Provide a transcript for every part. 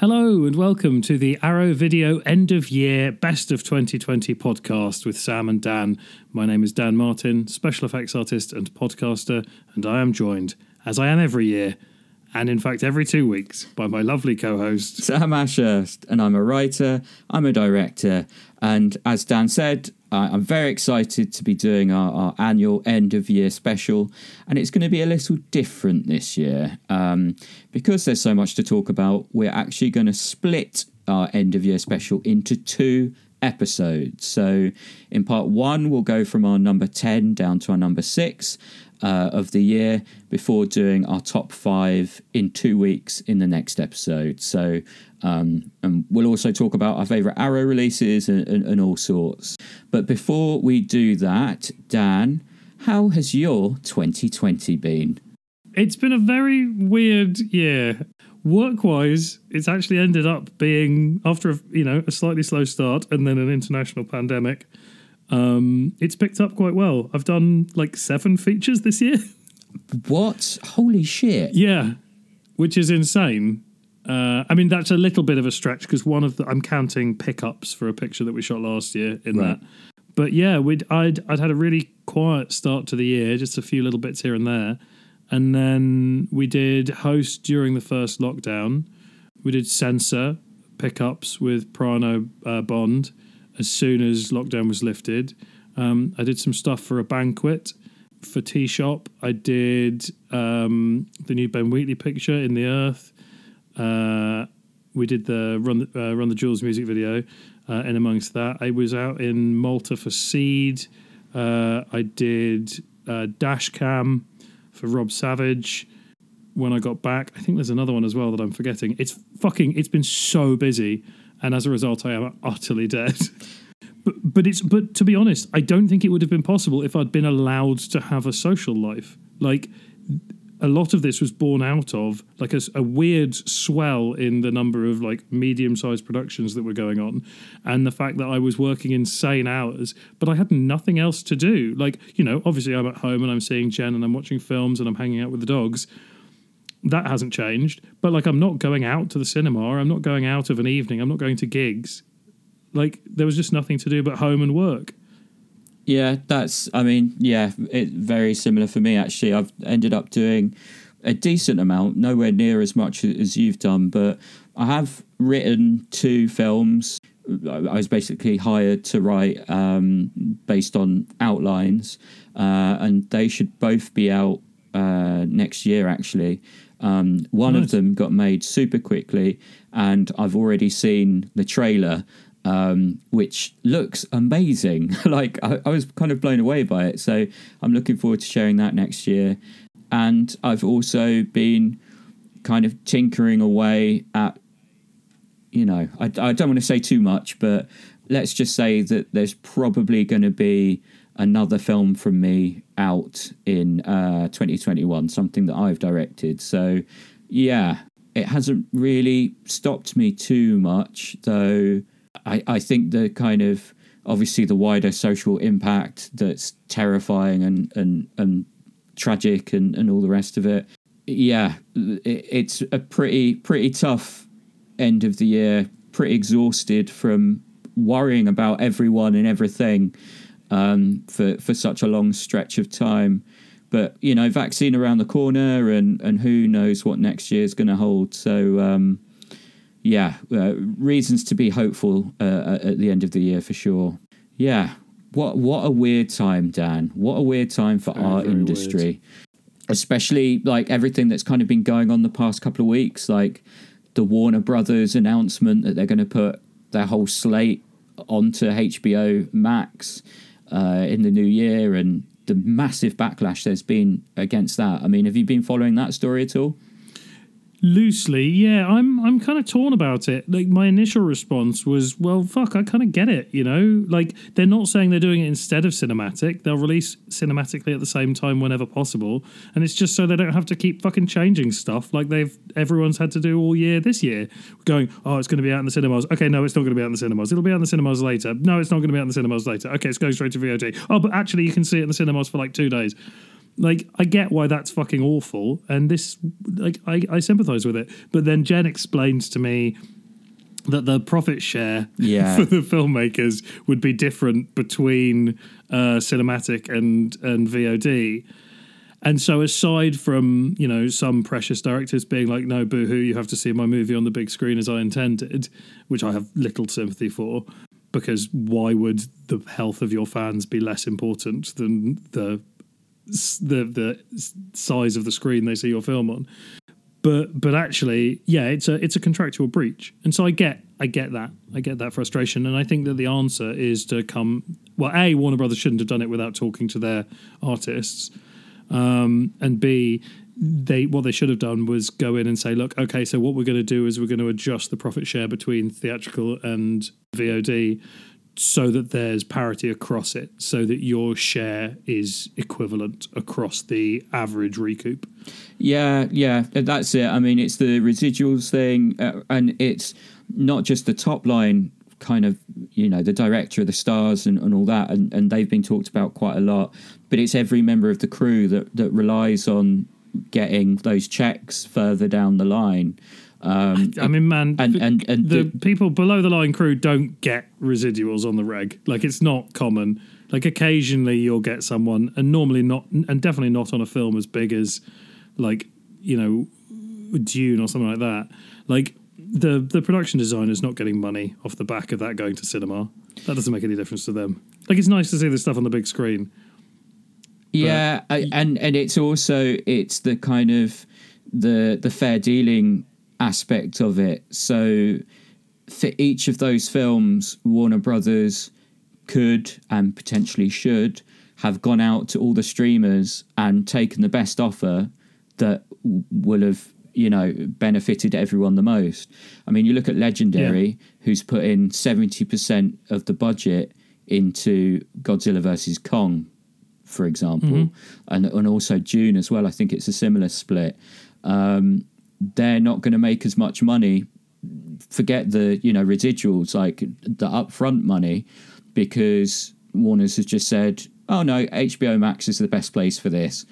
Hello and welcome to the Arrow Video End of Year Best of 2020 podcast with Sam and Dan. My name is Dan Martin, special effects artist and podcaster, and I am joined, as I am every year, and in fact every two weeks, by my lovely co host. Sam Ashurst, and I'm a writer, I'm a director, and as Dan said, I'm very excited to be doing our, our annual end of year special, and it's going to be a little different this year. Um, because there's so much to talk about, we're actually going to split our end of year special into two episodes. So, in part one, we'll go from our number 10 down to our number six uh, of the year before doing our top five in two weeks in the next episode. So, um, and we'll also talk about our favourite Arrow releases and, and, and all sorts. But before we do that, Dan, how has your 2020 been? It's been a very weird year. Work wise, it's actually ended up being, after a, you know, a slightly slow start and then an international pandemic, um, it's picked up quite well. I've done like seven features this year. What? Holy shit. Yeah, which is insane. Uh, I mean, that's a little bit of a stretch because one of the I'm counting pickups for a picture that we shot last year in Right. that. But yeah, we'd I'd I'd had a really quiet start to the year, just a few little bits here and there, and then we did host during the first lockdown. We did censor pickups with Prano uh, Bond as soon as lockdown was lifted. Um, I did some stuff for a banquet for Tea Shop. I did um, the new Ben Wheatley picture in the Earth. Uh, we did the Run the, uh, Run the Jewels music video. Uh, and amongst that, I was out in Malta for Seed. Uh, I did uh, Dash Cam for Rob Savage. When I got back, I think there's another one as well that I'm forgetting. It's fucking. It's been so busy, and as a result, I am utterly dead. But but it's but to be honest, I don't think it would have been possible if I'd been allowed to have a social life. Like a lot of this was born out of like a weird swell in the number of like medium-sized productions that were going on and the fact that I was working insane hours but I had nothing else to do like you know obviously I'm at home and I'm seeing Jen and I'm watching films and I'm hanging out with the dogs that hasn't changed but like I'm not going out to the cinema I'm not going out of an evening I'm not going to gigs like there was just nothing to do but home and work Yeah, that's. I mean, yeah, it's very similar for me actually. I've ended up doing a decent amount, nowhere near as much as you've done, but I have written two films. I was basically hired to write um, based on outlines, uh, and they should both be out uh, next year. Actually, um, one Nice. of them got made super quickly, and I've already seen the trailer um, which looks amazing. like I, I was kind of blown away by it. So I'm looking forward to sharing that next year. And I've also been kind of tinkering away at, you know, I, I don't want to say too much, but let's just say that there's probably going to be another film from me out in uh, 2021, something that I've directed. So yeah, it hasn't really stopped me too much, though. I, I think the kind of obviously the wider social impact that's terrifying and and, and tragic and, and all the rest of it. Yeah, it, it's a pretty pretty tough end of the year. Pretty exhausted from worrying about everyone and everything um, for for such a long stretch of time. But you know, vaccine around the corner, and and who knows what next year is going to hold. So. Um, yeah, uh, reasons to be hopeful uh, at the end of the year for sure. Yeah, what what a weird time, Dan. What a weird time for Very, our very industry, especially like everything that's kind of been going on the past couple of weeks, like the Warner Brothers announcement that they're going to put their whole slate onto HBO Max uh, in the new year, and the massive backlash there's been against that. I mean, have you been following that story at all? Loosely, yeah, I'm I'm kind of torn about it. Like my initial response was, well, fuck, I kind of get it, you know? Like they're not saying they're doing it instead of cinematic. They'll release cinematically at the same time whenever possible, and it's just so they don't have to keep fucking changing stuff like they've everyone's had to do all year this year. Going, oh, it's going to be out in the cinemas. Okay, no, it's not going to be out in the cinemas. It'll be out in the cinemas later. No, it's not going to be out in the cinemas later. Okay, it's going straight to VOD. Oh, but actually you can see it in the cinemas for like 2 days. Like, I get why that's fucking awful, and this, like, I, I sympathize with it. But then Jen explains to me that the profit share Yeah. for the filmmakers would be different between uh, cinematic and and VOD. And so, aside from you know some precious directors being like, "No, boo-hoo, you have to see my movie on the big screen as I intended," which I have little sympathy for, because why would the health of your fans be less important than the the the size of the screen they see your film on? But but actually, yeah, it's a it's a contractual breach, and so I get I get that I get that frustration, and I think that the answer is to come. Well, a Warner Brothers shouldn't have done it without talking to their artists um, and B, they what they should have done was go in and say, look, okay, so what we're going to do is we're going to adjust the profit share between theatrical and VOD so that there's parity across it, so that your share is equivalent across the average recoup. Yeah, yeah, that's it. I mean, it's the residuals thing, uh, and it's not just the top line kind of, you know, the director, of the stars, and, and all that, and, and they've been talked about quite a lot. But it's every member of the crew that that relies on getting those checks further down the line. Um, I mean, man, and and and the the- people below the line crew don't get residuals on the reg. Like it's not common. Like occasionally you'll get someone, and normally not, and definitely not on a film as big as, like you know, Dune or something like that. Like the the production designer's not getting money off the back of that going to cinema. That doesn't make any difference to them. Like it's nice to see this stuff on the big screen. Yeah, I, and and it's also it's the kind of the the fair dealing aspect of it. So for each of those films, Warner Brothers could and potentially should have gone out to all the streamers and taken the best offer that will have you know benefited everyone the most. I mean, you look at Legendary, who's put in seventy percent of the budget into Godzilla versus Kong, for example, and and also Dune as well. I think it's a similar split. Um, they're not going to make as much money. Forget the you know residuals, like the upfront money, because Warner's has just said, "Oh no, HBO Max is the best place for this."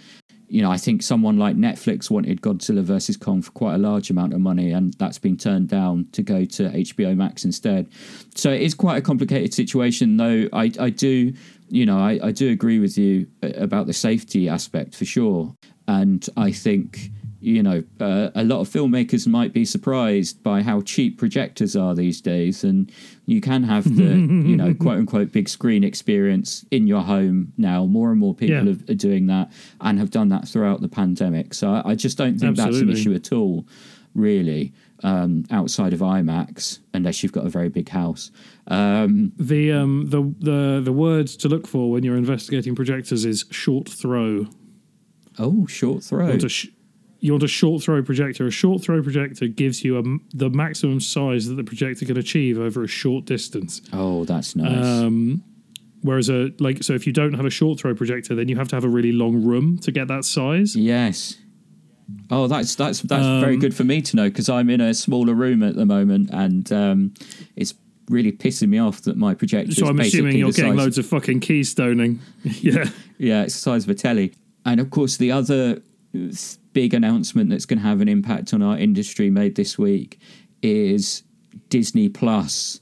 You know, I think someone like Netflix wanted Godzilla versus Kong for quite a large amount of money, and that's been turned down to go to HBO Max instead. So it is quite a complicated situation, though. I, I do, you know, I, I do agree with you about the safety aspect for sure, and I think you know, uh, a lot of filmmakers might be surprised by how cheap projectors are these days, and you can have the, you know, quote unquote big screen experience in your home now. More and more people Yeah. are, doing that and have done that throughout the pandemic. So I, I just don't think that's an issue at all, really, um, outside of IMAX, unless you've got a very big house. Um, The um the the the words to look for when you're investigating projectors is short throw. oh, short throw. You want a sh- you want a short throw projector. A short throw projector gives you a the maximum size that the projector can achieve over a short distance. Oh, that's nice. Um, whereas a like so if you don't have a short throw projector, then you have to have a really long room to get that size. Yes. Oh, that's that's that's Um, very good for me to know because I'm in a smaller room at the moment, and um, it's really pissing me off that my projector. So I'm assuming you're getting loads of fucking keystoning. yeah. Yeah, it's the size of a telly. And of course, the other big announcement that's going to have an impact on our industry made this week is Disney Plus.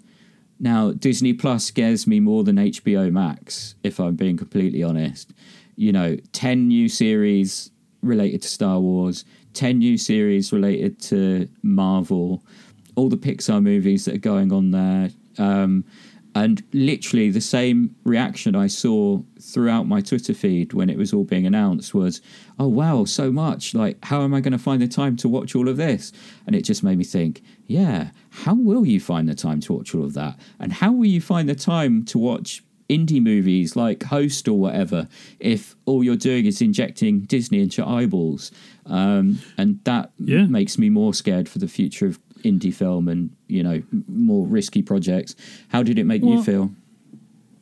Now, Disney Plus scares me more than HBO Max, if I'm being completely honest. You know, 10 new series related to Star Wars, 10 new series related to Marvel, all the Pixar movies that are going on there. Um, and literally the same reaction I saw throughout my Twitter feed when it was all being announced was, oh, wow, so much. Like, how am I going to find the time to watch all of this? And it just made me think, yeah, how will you find the time to watch all of that? And how will you find the time to watch indie movies like Host or whatever if all you're doing is injecting Disney into your eyeballs? Um, and that Yeah. makes me more scared for the future of indie film and you know more risky projects. How did it make you feel?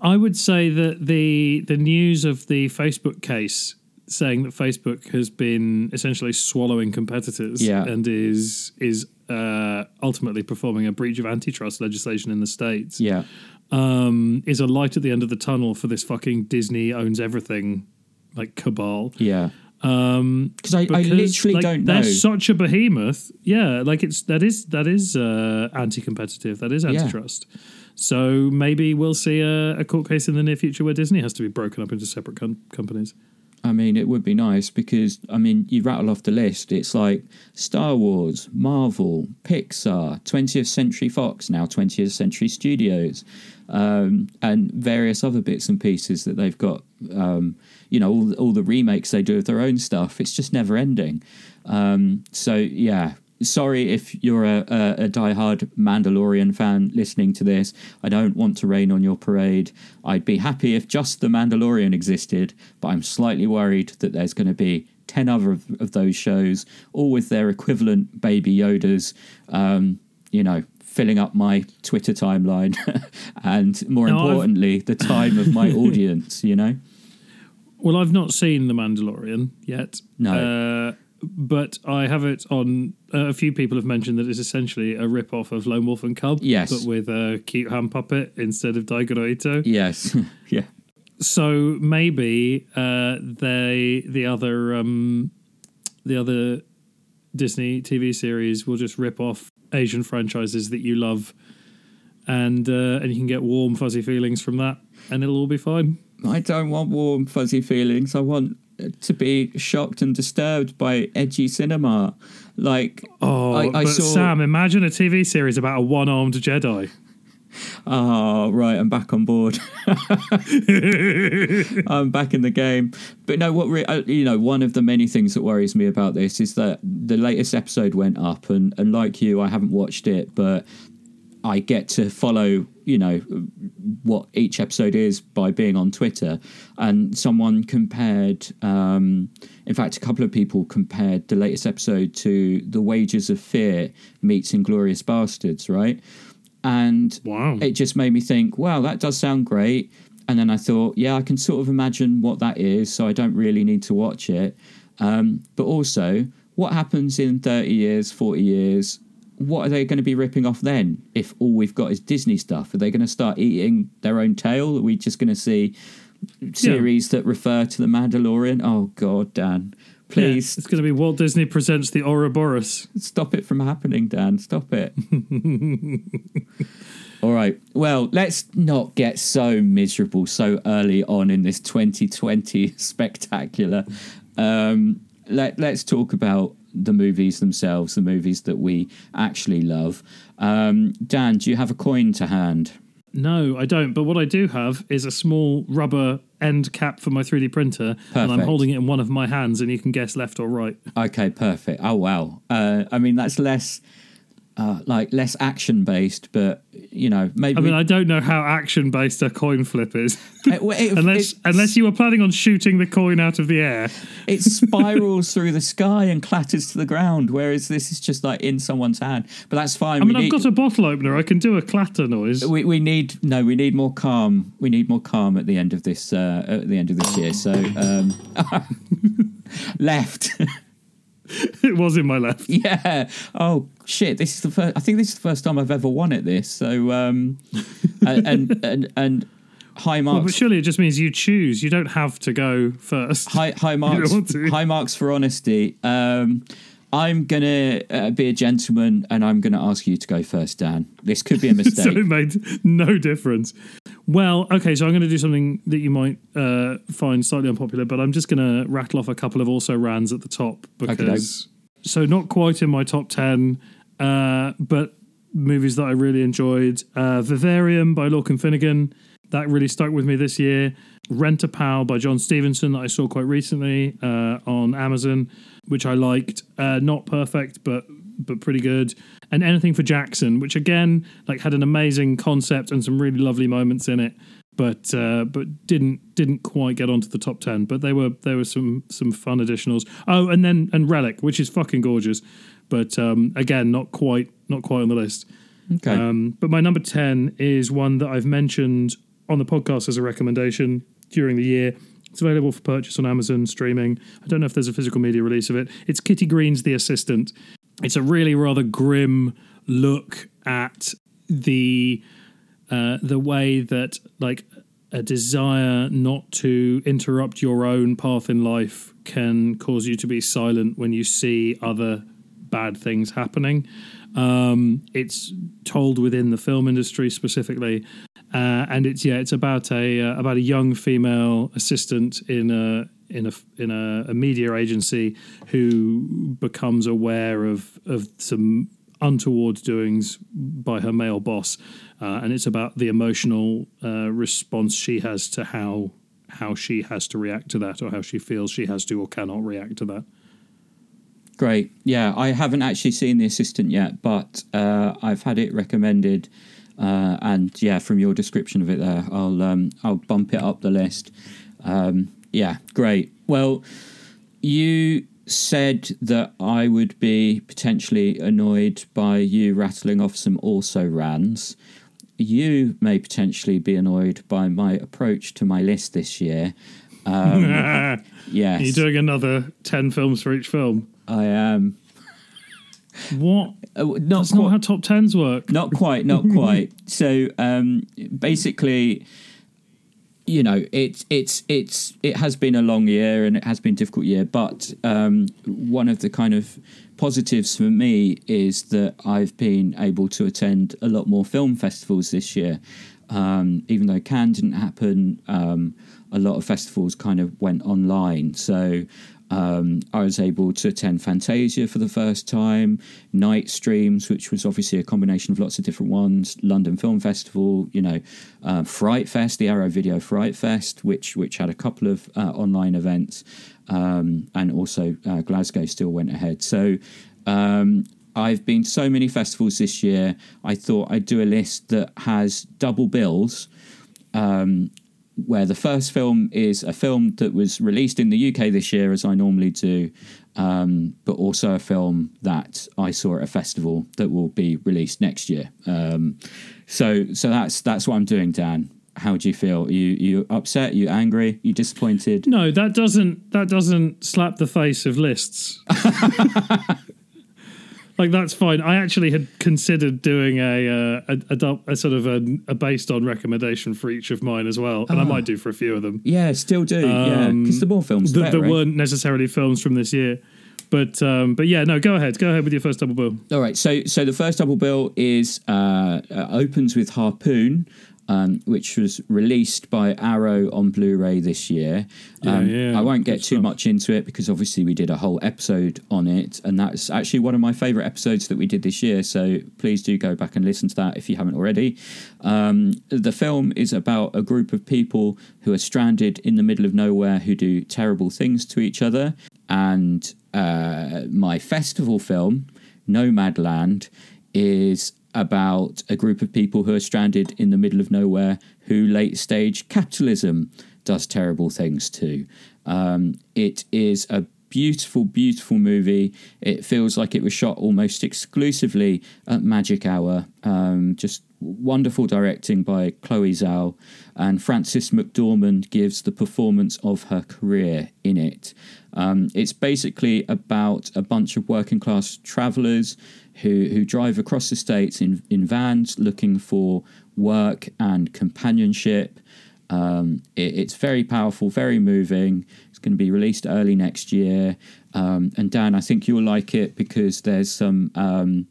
I would say that the the news of the Facebook case saying that Facebook has been essentially swallowing competitors Yeah. and is is uh, ultimately performing a breach of antitrust legislation in the states Yeah, um, is a light at the end of the tunnel for this fucking Disney owns everything like cabal. Yeah. Um, Because I, I literally like, don't know. They're such a behemoth. Yeah, like it's that is that is uh, anti-competitive. That is antitrust. So maybe we'll see a, a court case in the near future where Disney has to be broken up into separate com- companies. I mean, it would be nice because I mean, you rattle off the list. It's like Star Wars, Marvel, Pixar, 20th Century Fox, now 20th Century Studios, um, and various other bits and pieces that they've got. Um, you know, all, all the remakes they do of their own stuff. It's just never ending. Um, so yeah. Sorry if you're a, a, a diehard Mandalorian fan listening to this. I don't want to rain on your parade. I'd be happy if just the Mandalorian existed, but I'm slightly worried that there's going to be 10 other of, of those shows, all with their equivalent baby Yodas, um, you know, filling up my Twitter timeline and more No, I've- importantly, the time of my audience, you know? Well, I've not seen The Mandalorian yet. No. Uh, but I have it on. Uh, a few people have mentioned that it's essentially a rip off of Lone Wolf and Cub. Yes. But with a cute hand puppet instead of Daigoro Ito. Yes. yeah. So maybe uh, they the other um, the other Disney TV series will just rip off Asian franchises that you love, and uh, and you can get warm fuzzy feelings from that, and it'll all be fine. I don't want warm, fuzzy feelings. I want to be shocked and disturbed by edgy cinema. Like, Oh, I, I but saw. Sam, imagine a TV series about a one-armed Jedi. Oh, right, I'm back on board. I'm back in the game. But no, what re- uh, you know, one of the many things that worries me about this is that the latest episode went up, and and like you, I haven't watched it, but I get to follow, you know, what each episode is by being on Twitter. And someone compared, um, in fact, a couple of people compared the latest episode to The Wages of Fear meets Inglorious Bastards, right? And Wow. it just made me think, wow, that does sound great. And then I thought, yeah, I can sort of imagine what that is, so I don't really need to watch it. Um, but also, what happens in 30 years, 40 years? What are they going to be ripping off then if all we've got is Disney stuff? Are they going to start eating their own tail? Are we just going to see series that refer to the Mandalorian? Oh, God, Dan. Please Yeah, it's going to be Walt Disney presents the Ouroboros. Stop it from happening, Dan. Stop it. All right. Well, let's not get so miserable so early on in this 2020 spectacular. Um, let, let's talk about the movies themselves, the movies that we actually love. Um, Dan, do you have a coin to hand? No, I don't. But what I do have is a small rubber end cap for my 3D printer, and I'm holding it in one of my hands, and you can guess left or right. Okay, perfect. Oh wow. Uh, I mean, that's less uh, like less action based, but you know, maybe I mean, I don't know how action based a coin flip is, it, it- unless unless you were planning on shooting the coin out of the air. it spirals through the sky and clatters to the ground, whereas this is just like in someone's hand. But that's fine. I mean, we, I've need, got a bottle opener. I can do a clatter noise. we, we need no, we need more calm. We need more calm at the end of this uh, at the end of this year. So um, left. it was in my left. yeah. Oh shit! This is the first. I think this is the first time I've ever won at this. So um, and, and and and high Well, but marks. surely it just means you choose. You don't have to go first. high high marks high marks for honesty. Um, I'm gonna uh, be a gentleman and I'm gonna ask you to go first, Dan. This could be a mistake. so mistake. it made no difference. Well, okay, so I'm going to do something that you might uh, find slightly unpopular, but I'm just going to rattle off a couple of also rans at the top because so not quite in my top ten, uh, but movies that I really enjoyed. Uh, Vivarium by Lorcan Finnegan that really stuck with me this year. Rent a Pal by John Stevenson that I saw quite recently uh, on Amazon, which I liked. Uh, not perfect, but but pretty good. And Anything for Jackson, which again like had an amazing concept and some really lovely moments in it, but uh, but didn't didn't quite get onto the top ten. But they were there were some some fun additionals. Oh, and then and Relic, which is fucking gorgeous, but um, again not quite not quite on the list. Okay. Um, but my number 10 is one that I've mentioned on the podcast as a recommendation during the year. It's available for purchase on Amazon streaming. I don't know if there's a physical media release of it. It's Kitty Green's The Assistant. It's a really rather grim look at the uh, the way that like a desire not to interrupt your own path in life can cause you to be silent when you see other bad things happening. Um, it's told within the film industry specifically, uh, and it's yeah, it's about a uh, about a young female assistant in a in a in a, a media agency who becomes aware of of some untoward doings by her male boss, uh, and it's about the emotional uh, response she has to how how she has to react to that, or how she feels she has to or cannot react to that. Great. Yeah, I haven't actually seen The Assistant yet, but uh, I've had it recommended. Uh, and yeah, from your description of it there, I'll um, I'll bump it up the list. Um, yeah, great. Well, you said that I would be potentially annoyed by you rattling off some also rans. You may potentially be annoyed by my approach to my list this year. Um, yes, Are doing another ten films for each film? I am. What? Uh, not That's not how top tens work. not quite, not quite. So um, basically, you know, it's it's it's it has been a long year and it has been a difficult year. But um, one of the kind of positives for me is that I've been able to attend a lot more film festivals this year. Um, even though Cannes didn't happen, um, a lot of festivals kind of went online. So um, I was able to attend Fantasia for the first time, Night Streams, which was obviously a combination of lots of different ones, London Film Festival, you know, uh, Fright Fest, the Arrow Video Fright Fest, which which had a couple of uh, online events, um, and also uh, Glasgow still went ahead. So. Um, I've been to so many festivals this year. I thought I'd do a list that has double bills um, where the first film is a film that was released in the UK this year, as I normally do, um, but also a film that I saw at a festival that will be released next year. Um, so, so that's that's what I'm doing, Dan. How do you feel? you you upset? you angry? you disappointed? No, that doesn't that doesn't slap the face of lists. like that's fine. I actually had considered doing a uh, a, a, a sort of a, a based on recommendation for each of mine as well, and I might do for a few of them Yeah, still do. yeah, because the more films, the that, better. that right? weren't necessarily films from this year. But um, but yeah, no, go ahead, go ahead with your first double bill. All right, so so the first double bill is uh, uh, opens with Harpoon, um, which was released by Arrow on Blu-ray this year. Um, yeah, I won't get too stuff. much into it because obviously we did a whole episode on it, and that's actually one of my favourite episodes that we did this year. So please do go back and listen to that if you haven't already. Um, the film is about a group of people who are stranded in the middle of nowhere who do terrible things to each other, and uh, my festival film, Nomadland, is about a group of people who are stranded in the middle of nowhere who late stage capitalism does terrible things to. Um, it is a beautiful, beautiful movie. It feels like it was shot almost exclusively at Magic Hour. Um, just wonderful directing by Chloe Zhao, and Frances McDormand gives the performance of her career in it. Um, it's basically about a bunch of working class travellers who, who drive across the states in, in vans looking for work and companionship. Um, it, it's very powerful, very moving. It's going to be released early next year. Um, and Dan, I think you'll like it because there's some um,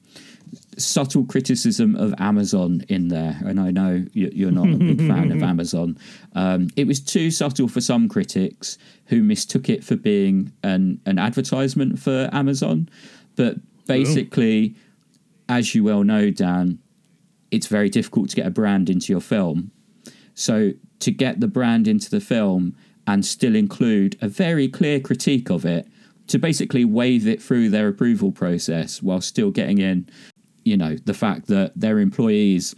subtle criticism of Amazon in there. And I know you- you're not a big fan of Amazon. Um, it was too subtle for some critics who mistook it for being an, an advertisement for Amazon. But basically, as you well know, Dan, it's very difficult to get a brand into your film. So to get the brand into the film and still include a very clear critique of it, to basically wave it through their approval process while still getting in, you know, the fact that their employees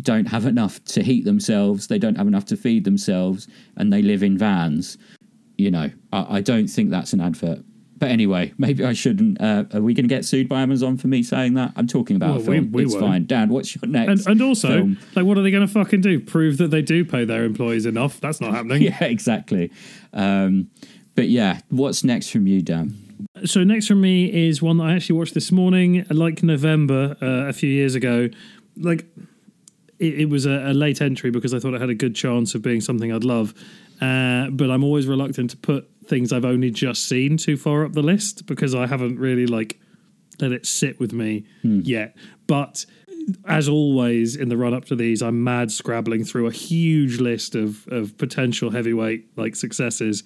don't have enough to heat themselves, they don't have enough to feed themselves, and they live in vans. You know, I, I don't think that's an advert. But anyway, maybe I shouldn't. Uh, are we going to get sued by Amazon for me saying that? I'm talking about a Well, we- film. we it's won't. fine. Dan, what's your next? And, and also, film? like, what are they going to fucking do? Prove that they do pay their employees enough? That's not happening. yeah, exactly. Um, but yeah, what's next from you, Dan? So next from me is one that I actually watched this morning, like November uh, a few years ago. Like it, it was a, a late entry because I thought it had a good chance of being something I'd love. Uh, but I'm always reluctant to put things I've only just seen too far up the list because I haven't really like let it sit with me hmm. yet. But as always in the run up to these, I'm mad scrabbling through a huge list of of potential heavyweight like successes.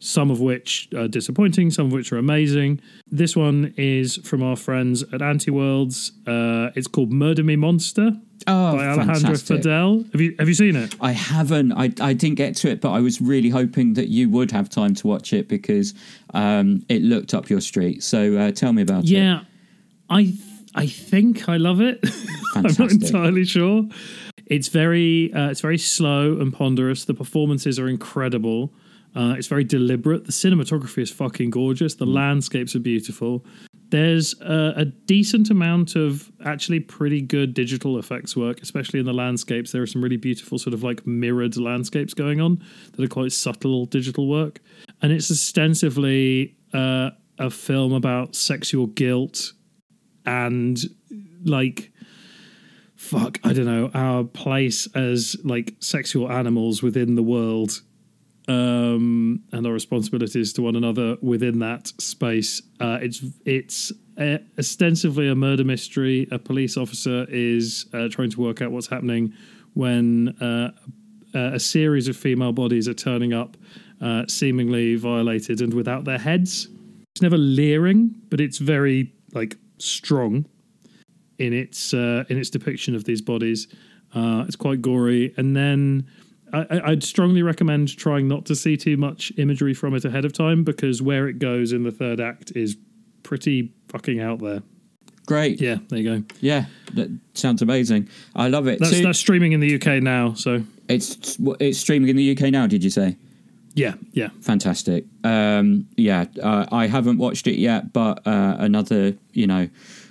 Some of which are disappointing, some of which are amazing. This one is from our friends at Antiworlds. Uh, it's called Murder Me Monster Oh, by Alejandro. Fadel. Have you have you seen it? I haven't. I, I didn't get to it, but I was really hoping that you would have time to watch it because um, it looked up your street. So uh, tell me about it. Yeah, I th- I think I love it. I'm not entirely sure. It's very uh, it's very slow and ponderous. The performances are incredible. Uh, it's very deliberate. The cinematography is fucking gorgeous. The landscapes are beautiful. There's a, a decent amount of actually pretty good digital effects work, especially in the landscapes. There are some really beautiful sort of like mirrored landscapes going on that are quite subtle digital work, and it's ostensibly uh, a film about sexual guilt and like fuck i don't know our place as like sexual animals within the world um and our responsibilities to one another within that space. Uh it's it's uh, ostensibly a murder mystery. A police officer is uh, trying to work out what's happening when uh, a a series of female bodies are turning up uh, seemingly violated and without their heads. It's never leering but it's very like strong in its uh, in its depiction of these bodies. Uh, it's quite gory, and then I, I'd strongly recommend trying not to see too much imagery from it ahead of time because where it goes in the third act is pretty fucking out there. Great. Yeah, there you go. Yeah, that sounds amazing. I love it. That's So that's streaming in the UK now. So it's it's streaming in the UK now. Did you say? yeah, yeah. Fantastic. Um, yeah, uh, I haven't watched it yet, but uh, another, you know,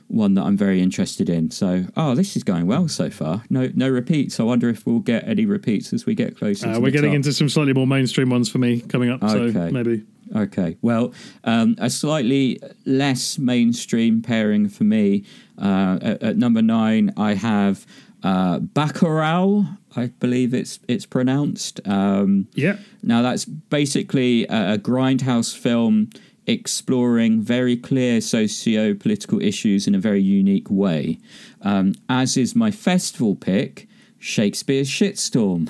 one that I'm very interested in. So, oh, this is going well so far. No, no repeats. I wonder if we'll get any repeats as we get closer. Uh, we're getting top. into some slightly more mainstream ones for me coming up. Okay. So maybe Okay, well, um, a slightly less mainstream pairing for me. Uh, at, at number nine, I have uh, Bacurau. I believe it's it's pronounced. Um, yeah. now that's basically a, a grindhouse film exploring very clear socio-political issues in a very unique way. Um, as is my festival pick, Shakespeare's Shitstorm.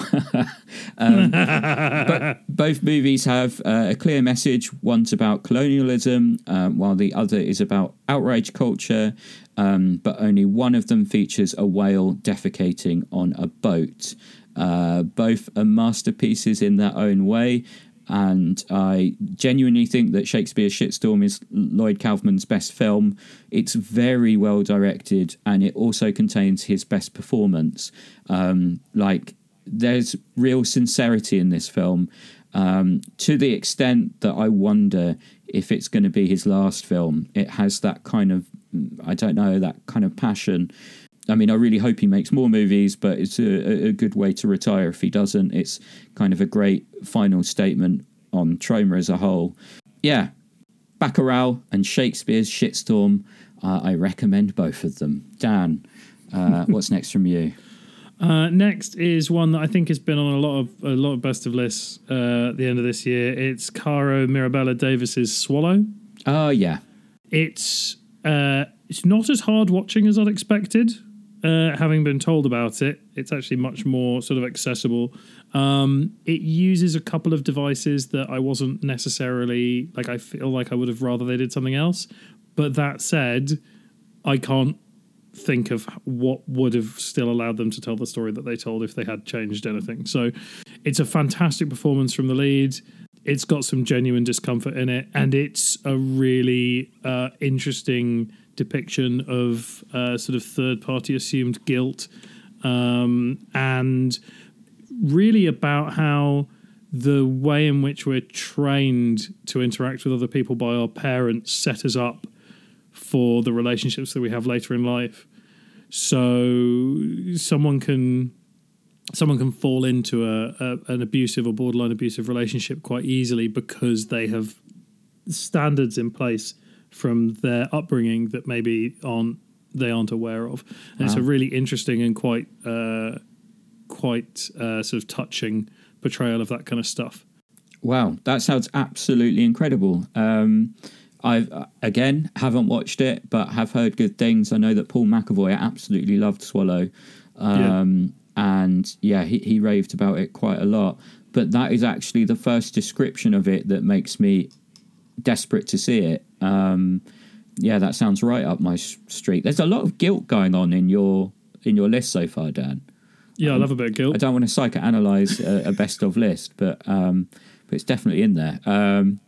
um, but both movies have uh, a clear message. One's about colonialism, um, while the other is about outrage culture. Um, but only one of them features a whale defecating on a boat. Uh, both are masterpieces in their own way. And I genuinely think that Shakespeare's Shitstorm is Lloyd Kaufman's best film. It's very well directed, and it also contains his best performance. Um, like, there's real sincerity in this film um, to the extent that I wonder if it's going to be his last film. It has that kind of, I don't know, that kind of passion. I mean, I really hope he makes more movies, but it's a, a good way to retire if he doesn't. It's kind of a great final statement on Troma as a whole. Yeah, Bacurau and Shakespeare's Shitstorm. Uh, I recommend both of them. Dan, uh, what's next from you? Uh, next is one that I think has been on a lot of a lot of best of lists uh, at the end of this year. It's Carlo Mirabella Davis's Swallow. Oh, yeah. It's uh, it's not as hard watching as I'd expected. Uh, having been told about it, it's actually much more sort of accessible. Um, it uses a couple of devices that I wasn't necessarily like. I feel like I would have rather they did something else. But that said, I can't think of what would have still allowed them to tell the story that they told if they had changed anything. So it's a fantastic performance from the lead. It's got some genuine discomfort in it, and it's a really uh, interesting depiction of uh, sort of third party assumed guilt um, and really about how the way in which we're trained to interact with other people by our parents set us up for the relationships that we have later in life. So someone can someone can fall into a, a an abusive or borderline abusive relationship quite easily because they have standards in place from their upbringing that maybe aren't they aren't aware of. And it's a really interesting and quite uh, quite uh, sort of touching portrayal of that kind of stuff. Wow, that sounds absolutely incredible. Um, I've uh, again haven't watched it, but have heard good things. I know that Paul McAvoy absolutely loved Swallow, um, and yeah, he, he raved about it quite a lot. But that is actually the first description of it that makes me desperate to see it. Um, yeah, that sounds right up my street. There's a lot of guilt going on in your in your list so far, Dan. Yeah, I love a bit of guilt. I don't want to psychoanalyze a, a best of list, but um, but it's definitely in there. Um,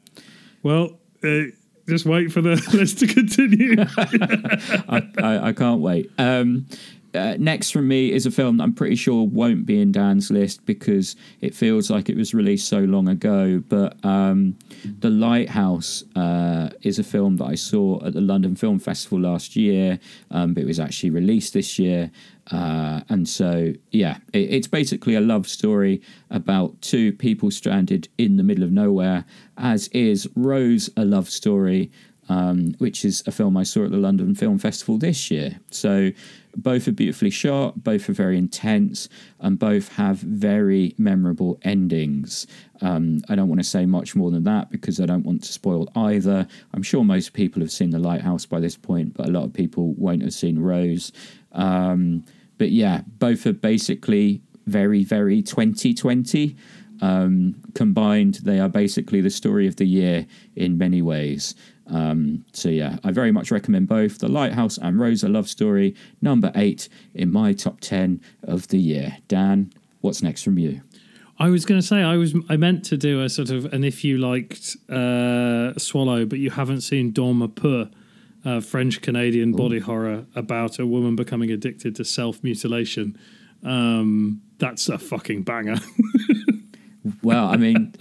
Well, uh, just wait for the list to continue. I, I, I can't wait. Um, uh, next from me is a film that I'm pretty sure won't be in Dan's list because it feels like it was released so long ago. But um, The Lighthouse uh, is a film that I saw at the London Film Festival last year, um, but it was actually released this year. Uh, and so, yeah, it, it's basically a love story about two people stranded in the middle of nowhere, as is Rose a love story um, which is a film I saw at the London Film Festival this year. So both are beautifully shot, both are very intense, and both have very memorable endings. Um, I don't want to say much more than that because I don't want to spoil either. I'm sure most people have seen The Lighthouse by this point, but a lot of people won't have seen Rose. Um, but yeah, both are basically very, very 2020. Um, combined, they are basically the story of the year in many ways. Um, so yeah, I very much recommend both The Lighthouse and Rose a Love Story, number eight in my top ten of the year. Dan, what's next from you? I was going to say I was I meant to do a sort of an if you liked uh, Swallow, but you haven't seen Dans ma Peau, a French Canadian body horror about a woman becoming addicted to self mutilation. Um, that's a fucking banger. Well, I mean,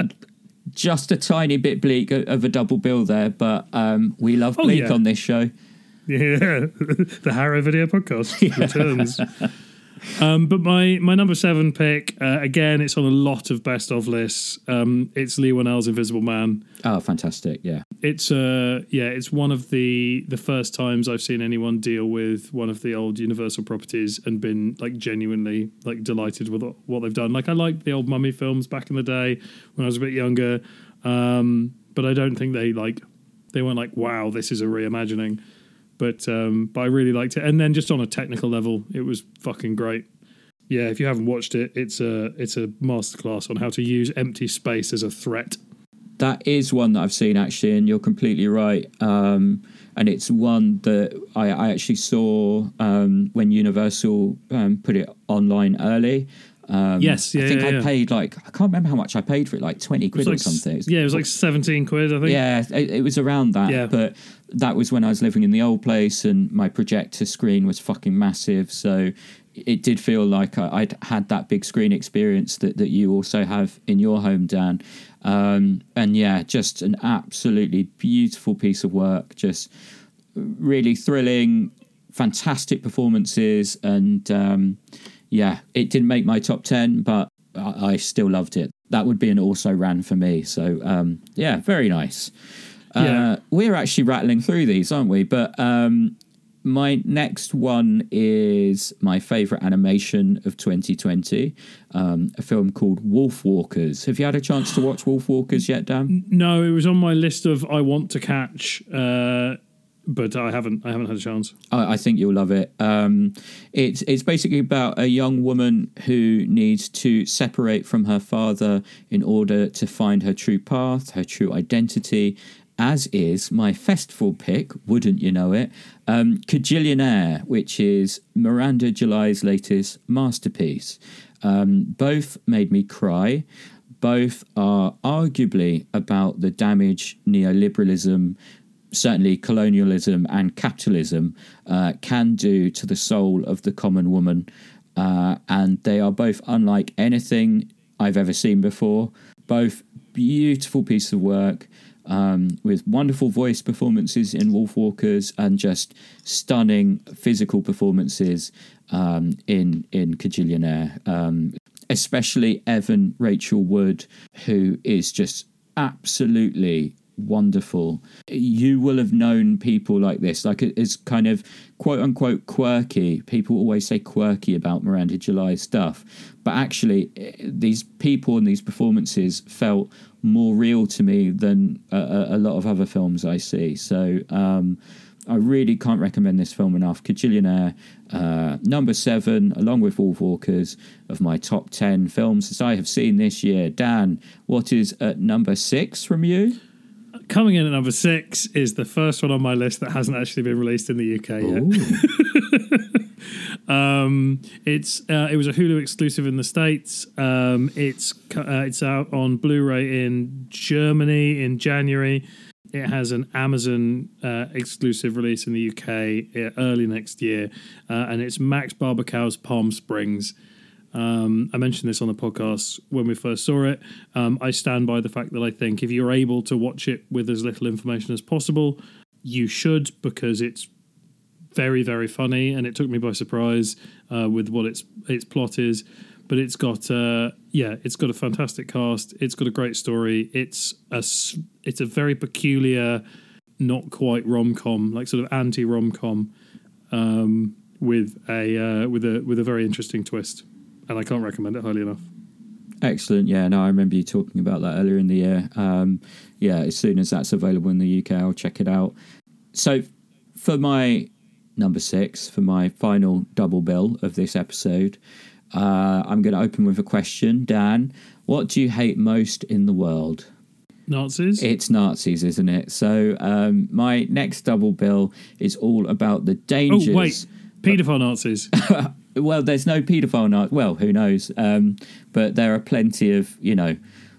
just a tiny bit bleak of a double bill there, but um, we love Oh, bleak yeah. on this show. Yeah, the Harrow Video Podcast returns. Um, but my my number seven pick uh, again, it's on a lot of best of lists. Um, it's Leigh Whannell's Invisible Man. Oh, fantastic! Yeah, It's uh yeah, it's one of the the first times I've seen anyone deal with one of the old Universal properties and been like genuinely like delighted with what they've done. Like I liked the old Mummy films back in the day when I was a bit younger, um, but I don't think they like they weren't like wow, this is a reimagining. But um, but I really liked it, and then just on a technical level, it was fucking great. Yeah, if you haven't watched it, it's a it's a masterclass on how to use empty space as a threat. that is one that I've seen actually, and you're completely right. Um, and it's one that I, I actually saw um, when Universal um, put it online early. Um, Yes, yeah, I think yeah, I yeah. paid like I can't remember how much I paid for it, like twenty It was quid or like, something. It's- Yeah, it was like seventeen quid, I think. Yeah, it, it was around that. Yeah. But that was when I was living in the old place and my projector screen was fucking massive. So it did feel like I, I'd had that big screen experience that, that you also have in your home, Dan. Um, and yeah, just an absolutely beautiful piece of work. Just really thrilling, fantastic performances. And um, yeah, it didn't make my top 10, but I, I still loved it. That would be an also ran for me. So um, yeah, very nice. Uh, Yeah. We're actually rattling through these, aren't we? But um, my next one is my favorite animation of 2020, um, a film called Wolf Walkers. Have you had a chance to watch Wolf Walkers yet, Dan? No, it was on my list of I want to catch, uh, but I haven't. I haven't had a chance. I, I think you'll love it. Um, it's it's basically about a young woman who needs to separate from her father in order to find her true path, her true identity. As is my festival pick, wouldn't you know it? Um, Kajillionaire, which is Miranda July's latest masterpiece. Um, both made me cry. Both are arguably about the damage neoliberalism certainly colonialism and capitalism uh, can do to the soul of the common woman. Uh, and they are both unlike anything I've ever seen before. Both beautiful pieces of work um, with wonderful voice performances in Wolf Walkers and just stunning physical performances um, in in Kajillionaire. Um, especially Evan Rachel Wood, who is just absolutely wonderful. You will have known people like this, like it's kind of quote unquote quirky. People always say quirky about Miranda July stuff, but actually, eh, these people and these performances felt more real to me than a, a lot of other films I see. So. Um, I really can't recommend this film enough. Kajillionaire, uh, number seven, along with Wolfwalkers, of my top 10 films that I have seen this year. Dan, what is at number six from you? Coming in at number six is the first one on my list that hasn't actually been released in the UK yet. um, it's uh, it was a Hulu exclusive in the states. Um, it's uh, it's out on Blu-ray in Germany in January. It has an Amazon uh, exclusive release in the UK uh, early next year, uh, and it's Max Barbakow's Palm Springs. Um, I mentioned this on the podcast when we first saw it. Um, I stand by the fact that I think if you're able to watch it with as little information as possible, you should because it's very very funny and it took me by surprise uh, with what its its plot is but it's got uh, yeah, it's got a fantastic cast. It's got a great story. It's a it's a very peculiar, not quite rom com, like sort of anti rom com, um, with a uh, with a with a very interesting twist, and I can't recommend it highly enough. Excellent. Yeah, no, I remember you talking about that earlier in the year. Um, yeah, as soon as that's available in the UK, I'll check it out. So, for my number six, for my final double bill of this episode, uh, I'm going to open with a question. Dan, what do you hate most in the world? Nazis? It's Nazis, isn't it? So um, my next double bill is all about the dangers. Oh, wait. Paedophile Nazis. well, there's no paedophile Nazis. Well, who knows? Um, but there are plenty of, you know,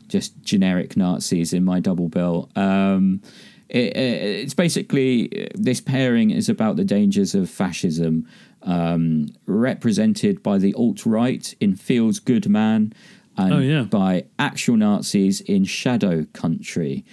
just generic Nazis in my double bill. Um, it, it's basically this pairing is about the dangers of fascism um, represented by the alt right in Feels Good Man and oh, yeah. by actual Nazis in Shadow Country.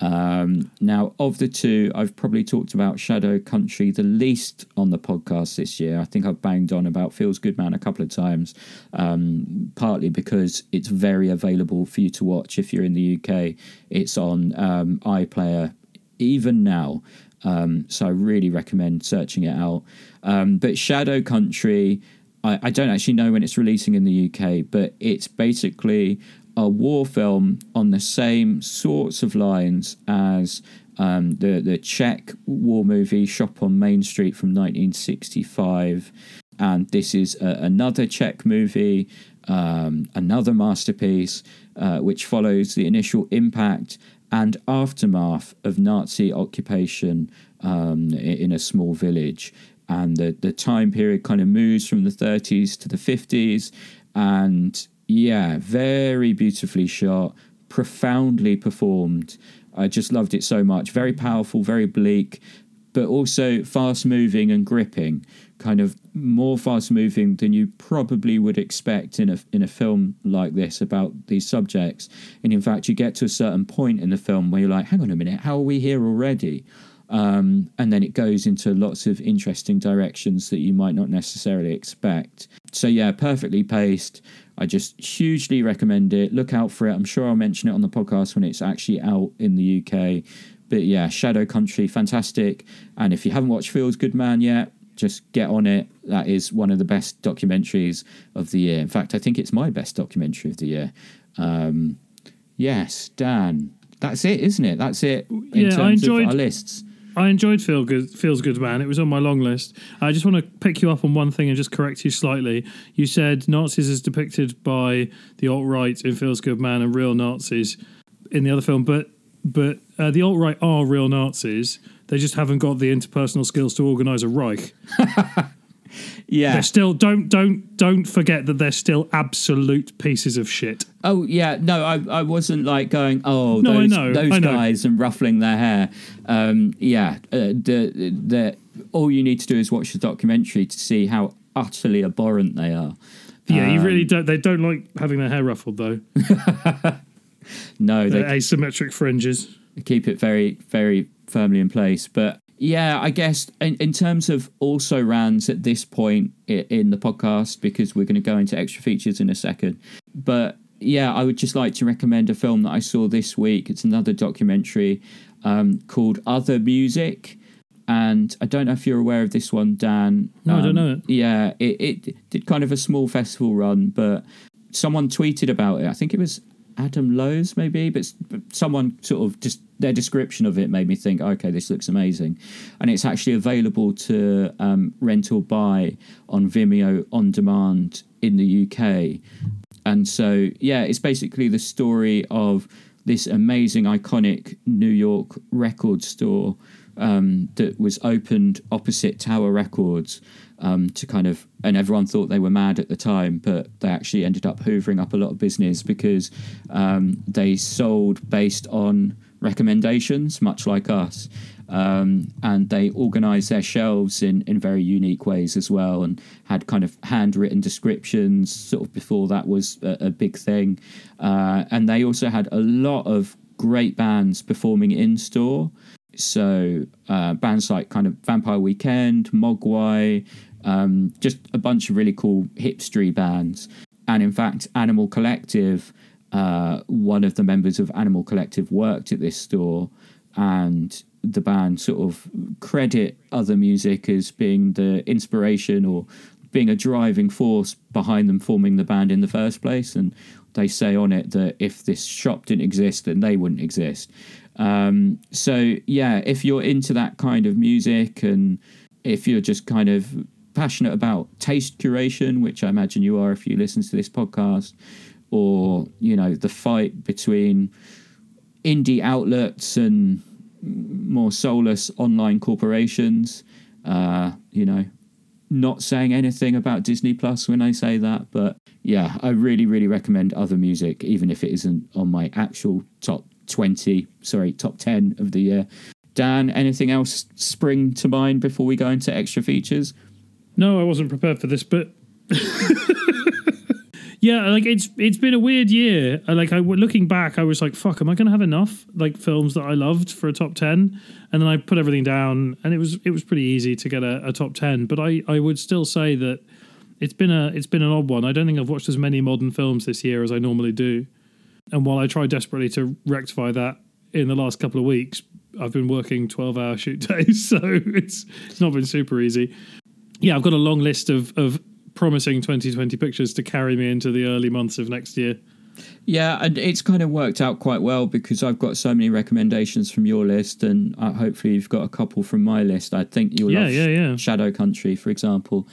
Um, now, of the two, I've probably talked about Shadow Country the least on the podcast this year. I think I've banged on about Feels Good Man a couple of times, um, partly because it's very available for you to watch if you're in the UK. It's on um, iPlayer even now. Um, so I really recommend searching it out. Um, but Shadow Country, I, I, don't actually know when it's releasing in the UK, but it's basically a war film on the same sorts of lines as um, the the Czech war movie Shop on Main Street from 1965, and this is a, another Czech movie, um, another masterpiece, uh, which follows the initial impact and aftermath of Nazi occupation um, in a small village. And the, the time period kind of moves from the 30s to the 50s. And yeah, very beautifully shot, profoundly performed. I just loved it so much. Very powerful, very bleak, but also fast moving and gripping kind of more fast moving than you probably would expect in a in a film like this about these subjects. And in fact, you get to a certain point in the film where you're like, "Hang on a minute, how are we here already?" Um, and then it goes into lots of interesting directions that you might not necessarily expect. So yeah, perfectly paced. I just hugely recommend it. Look out for it. I'm sure I'll mention it on the podcast when it's actually out in the UK. But yeah, Shadow Country, fantastic. And if you haven't watched Feels Good Man yet, just get on it. That is one of the best documentaries of the year. In fact, I think it's my best documentary of the year. Um, yes, Dan. That's it, isn't it? That's it in yeah, terms I enjoyed, of our lists. I enjoyed Feel Good, Feels Good Man. It was on my long list. I just want to pick you up on one thing and just correct you slightly. You said Nazis is depicted by the alt right in Feels Good Man and real Nazis in the other film, but but uh, the alt right are real Nazis. They just haven't got the interpersonal skills to organise a Reich. yeah, they're still don't don't don't forget that they're still absolute pieces of shit. Oh yeah, no, I I wasn't like going oh no, those, I know, those I know. guys and ruffling their hair. Um, yeah, uh, the the all you need to do is watch the documentary to see how utterly abhorrent they are. Yeah, um, you really don't. They don't like having their hair ruffled though. no, they're asymmetric fringes keep it very very firmly in place. But yeah, I guess in, in terms of also rans at this point in the podcast, because we're going to go into extra features in a second. But yeah, I would just like to recommend a film that I saw this week. It's another documentary. um, called Other Music. And I don't know if you're aware of this one, Dan. No, I don't Um, know it. Yeah, it, it did kind of a small festival run, but someone tweeted about it. I think it was Adam Lowe's, maybe, but, someone sort of just their description of it made me think, okay, this looks amazing. And it's actually available to um, rent or buy on Vimeo on demand in the UK. And so, yeah, it's basically the story of this amazing, iconic New York record store um, that was opened opposite Tower Records um, to kind of, and everyone thought they were mad at the time, but they actually ended up hoovering up a lot of business because um, they sold based on recommendations, much like us. Um, and they organized their shelves in, in very unique ways as well and had kind of handwritten descriptions sort of before that was a, a big thing. Uh, and they also had a lot of great bands performing in store. So uh, bands like kind of Vampire Weekend, Mogwai, um, just a bunch of really cool hipstery bands. And in fact, Animal Collective, uh, one of the members of Animal Collective worked at this store, and the band sort of credit other music as being the inspiration or being a driving force behind them forming the band in the first place. And they say on it that if this shop didn't exist, then they wouldn't exist. Um, so yeah, if you're into that kind of music and if you're just kind of passionate about taste curation, which I imagine you are if you listen to this podcast, or you know the fight between indie outlets and more soulless online corporations, uh, you know, not saying anything about Disney Plus when I say that, but yeah, I really, really recommend other music, even if it isn't on my actual top 20, sorry, top 10 of the year. Dan, anything else spring to mind before we go into extra features? No, I wasn't prepared for this, but yeah, like it's it's been a weird year. Like I looking back, I was like, "Fuck, am I going to have enough like films that I loved for a top 10? And then I put everything down, and it was it was pretty easy to get a, a top ten. But I I would still say that it's been a it's been an odd one. I don't think I've watched as many modern films this year as I normally do. And while I try desperately to rectify that in the last couple of weeks, I've been working twelve hour shoot days, so it's it's not been super easy yeah, I've got a long list of of promising 2020 pictures to carry me into the early months of next year. Yeah, and it's kind of worked out quite well because I've got so many recommendations from your list, and uh, hopefully you've got a couple from my list. I think you'll Yeah, love yeah, yeah. Shadow Country, for example.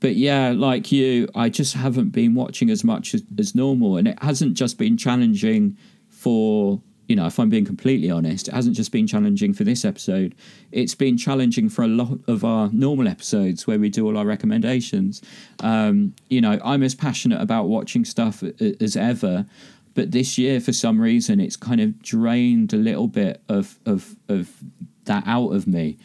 But yeah, like you, I just haven't been watching as much as, as normal, and it hasn't just been challenging for you know, if I'm being completely honest, it hasn't just been challenging for this episode. It's been challenging for a lot of our normal episodes where we do all our recommendations. Um, you know, I'm as passionate about watching stuff as ever, but this year, for some reason, it's kind of drained a little bit of of of that out of me,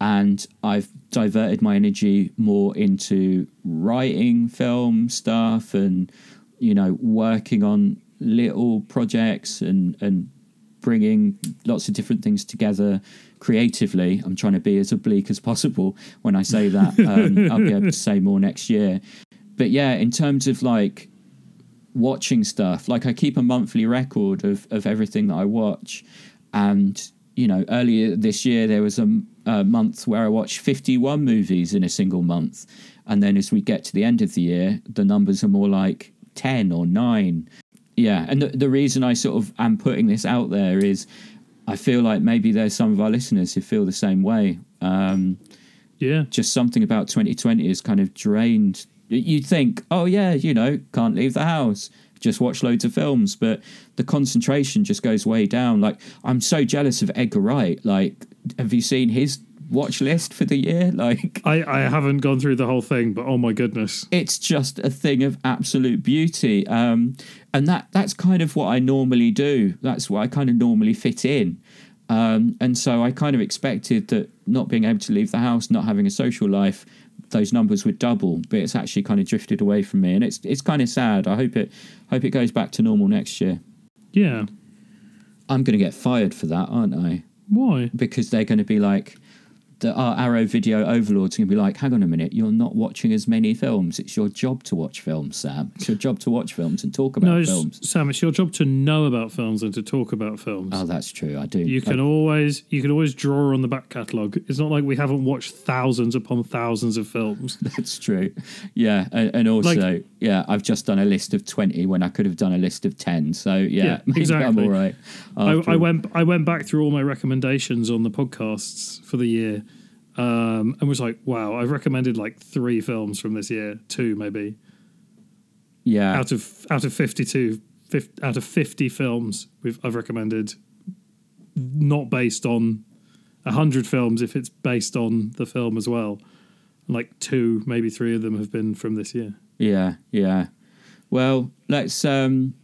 and I've diverted my energy more into writing film stuff and you know working on little projects and and bringing lots of different things together creatively. I'm trying to be as oblique as possible when I say that. Um, I'll be able to say more next year. But yeah, in terms of like watching stuff, like I keep a monthly record of, of everything that I watch. And, you know, earlier this year, there was a, a month where I watched 51 movies in a single month. And then as we get to the end of the year, the numbers are more like 10 or 9 yeah, and the, the reason I sort of am putting this out there is I feel like maybe there's some of our listeners who feel the same way. Um, Yeah, just something about 2020 is kind of drained. You'd think, oh yeah, you know, can't leave the house, just watch loads of films, but the concentration just goes way down. Like I'm so jealous of Edgar Wright. Like, have you seen his watch list for the year? Like, I I haven't gone through the whole thing, but oh my goodness, it's just a thing of absolute beauty. Um, and that that's kind of what i normally do. That's what i kind of normally fit in. Um, and so i kind of expected that not being able to leave the house not having a social life those numbers would double but it's actually kind of drifted away from me. And it's it's kind of sad. I hope it hope it goes back to normal next year. Yeah. i'm going to get fired for that aren't i Why? because they're going to be like the our Arrow video overlords are going to be like, hang on a minute, you're not watching as many films. It's your job to watch films, Sam. It's your job to watch films and talk about no, films. Sam, it's your job to know about films and to talk about films. Oh, that's true. I do. you can always you can always draw on the back catalogue. It's not like we haven't watched thousands upon thousands of films. That's true. Yeah, and, and also, Like- yeah, I've just done a list of twenty when I could have done a list of ten. So yeah, Yeah, maybe I'm exactly. all right. I, I went I went back through all my recommendations on the podcasts for the year, um, and was like, wow, I've recommended like three films from this year, two maybe Yeah, out of out of fifty two. Out of fifty films, we've I've recommended, not based on hundred films. If it's based on the film as well, like two, maybe three of them have been from this year. Yeah, yeah. Well, let's um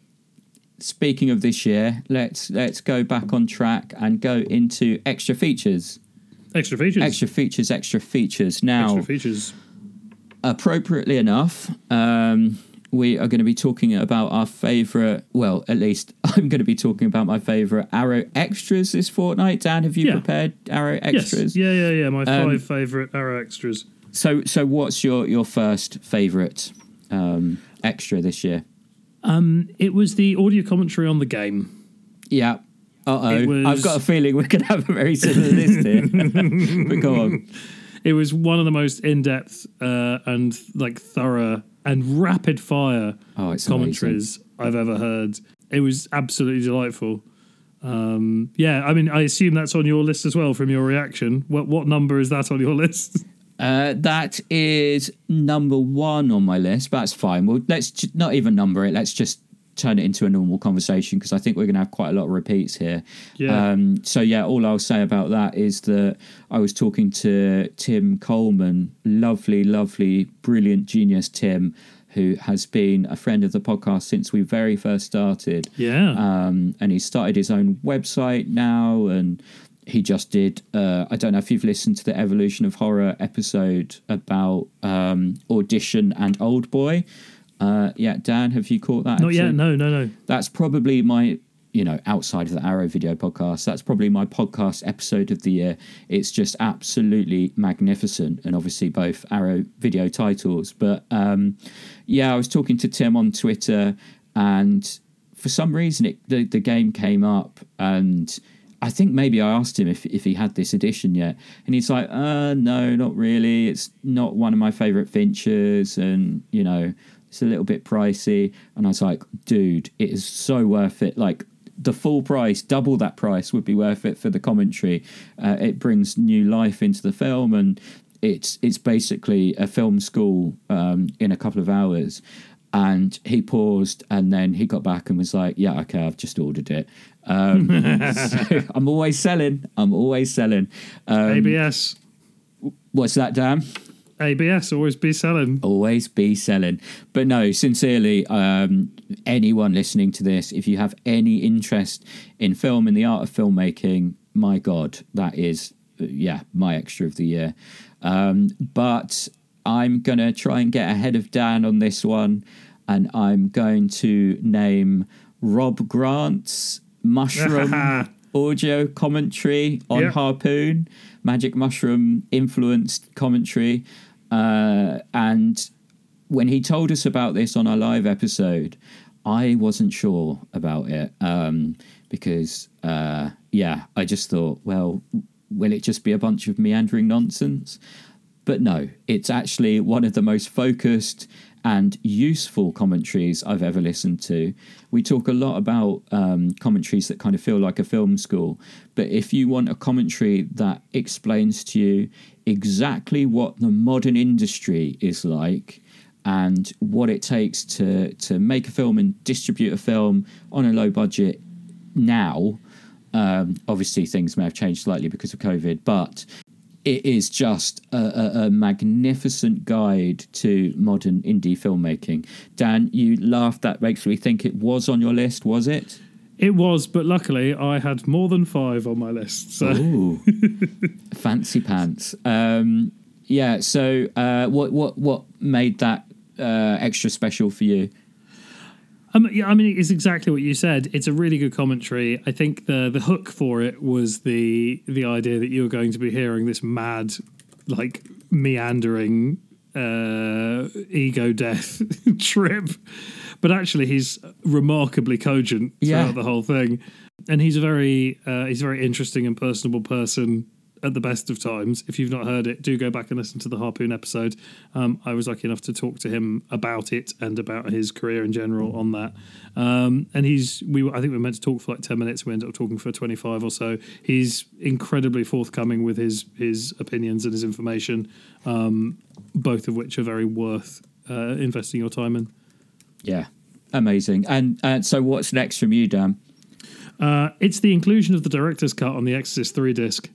speaking of this year, let's let's go back on track and go into extra features. Extra features. Extra features, extra features. Now, Extra features. appropriately enough, um we are going to be talking about our favorite, well, at least I'm going to be talking about my favorite Arrow extras this fortnight. Dan, have you Yeah. prepared Arrow extras? Yes. Yeah, yeah, yeah. My Um, five favorite Arrow extras. So so what's your your first favorite um extra this year? Um, it was the audio commentary on the game. Yeah. Uh oh. I've got a feeling we're going to have a very similar list here. but go on. It was one of the most in-depth uh, and like thorough and rapid-fire Oh, it's commentaries I've ever heard. It was absolutely delightful. Um, yeah, I mean, I assume that's on your list as well from your reaction. What what number is that on your list? Uh, that is number one on my list. But that's fine. Well, let's ju- not even number it. Let's just turn it into a normal conversation because I think we're going to have quite a lot of repeats here. Yeah. Um, so yeah, all I'll say about that is that I was talking to Tim Coleman, lovely, lovely, brilliant genius Tim, who has been a friend of the podcast since we very first started. Yeah. um, and he started his own website now and he just did uh, i don't know if you've listened to the evolution of horror episode about um, audition and old boy uh, yeah dan have you caught that Not yet. No, no, no. that's probably my you know outside of the arrow video podcast that's probably my podcast episode of the year it's just absolutely magnificent and obviously both arrow video titles but um yeah i was talking to tim on twitter and for some reason it the, the game came up and I think maybe I asked him if, if he had this edition yet, and he's like, "Uh, no, not really. It's not one of my favorite Finchers, and you know, it's a little bit pricey." And I was like, "Dude, it is so worth it. Like the full price, double that price would be worth it for the commentary. Uh, it brings new life into the film, and it's it's basically a film school um, in a couple of hours." And he paused, and then he got back and was like, "Yeah, okay, I've just ordered it." Um, so I'm always selling. I'm always selling. Um, ABS. what's that, Dan? ABS always be selling. Always be selling. But no, sincerely, um, anyone listening to this, if you have any interest in film and the art of filmmaking, my God, that is, yeah, my extra of the year. Um, but I'm going to try and get ahead of Dan on this one, and I'm going to name Rob Grant's Mushroom audio commentary on Yeah. Harpoon, Magic Mushroom influenced commentary. Uh, and when he told us about this on our live episode, I wasn't sure about it um, because, uh, yeah, I just thought, well, will it just be a bunch of meandering nonsense? But no, it's actually one of the most focused and useful commentaries I've ever listened to. We talk a lot about um, commentaries that kind of feel like a film school, but if you want a commentary that explains to you exactly what the modern industry is like and what it takes to to make a film and distribute a film on a low budget now. Um, obviously, things may have changed slightly because of COVID, but it is just a, a, a magnificent guide to modern indie filmmaking. Dan, you laughed. That makes me think it was on your list, was it? It was, but luckily I had more than five on my list. So Ooh, fancy pants. Um, yeah. So, uh, what what what made that uh, extra special for you? Um, yeah, I mean, it's exactly what you said. It's a really good commentary. I think the the hook for it was the the idea that you were going to be hearing this mad, like meandering uh, ego death trip, but actually he's remarkably cogent throughout Yeah. the whole thing, and he's a very uh, he's a very interesting and personable person at the best of times. If you've not heard it, do go back and listen to the Harpoon episode. Um, I was lucky enough to talk to him about it and about his career in general on that. Um, and he's we I think we were meant to talk for like ten minutes. We ended up talking for twenty five or so. He's incredibly forthcoming with his his opinions and his information, um, both of which are very worth uh, investing your time in. Yeah, amazing. And uh, so, what's next from you, Dan? Uh, it's the inclusion of the director's cut on the Exorcist three disc.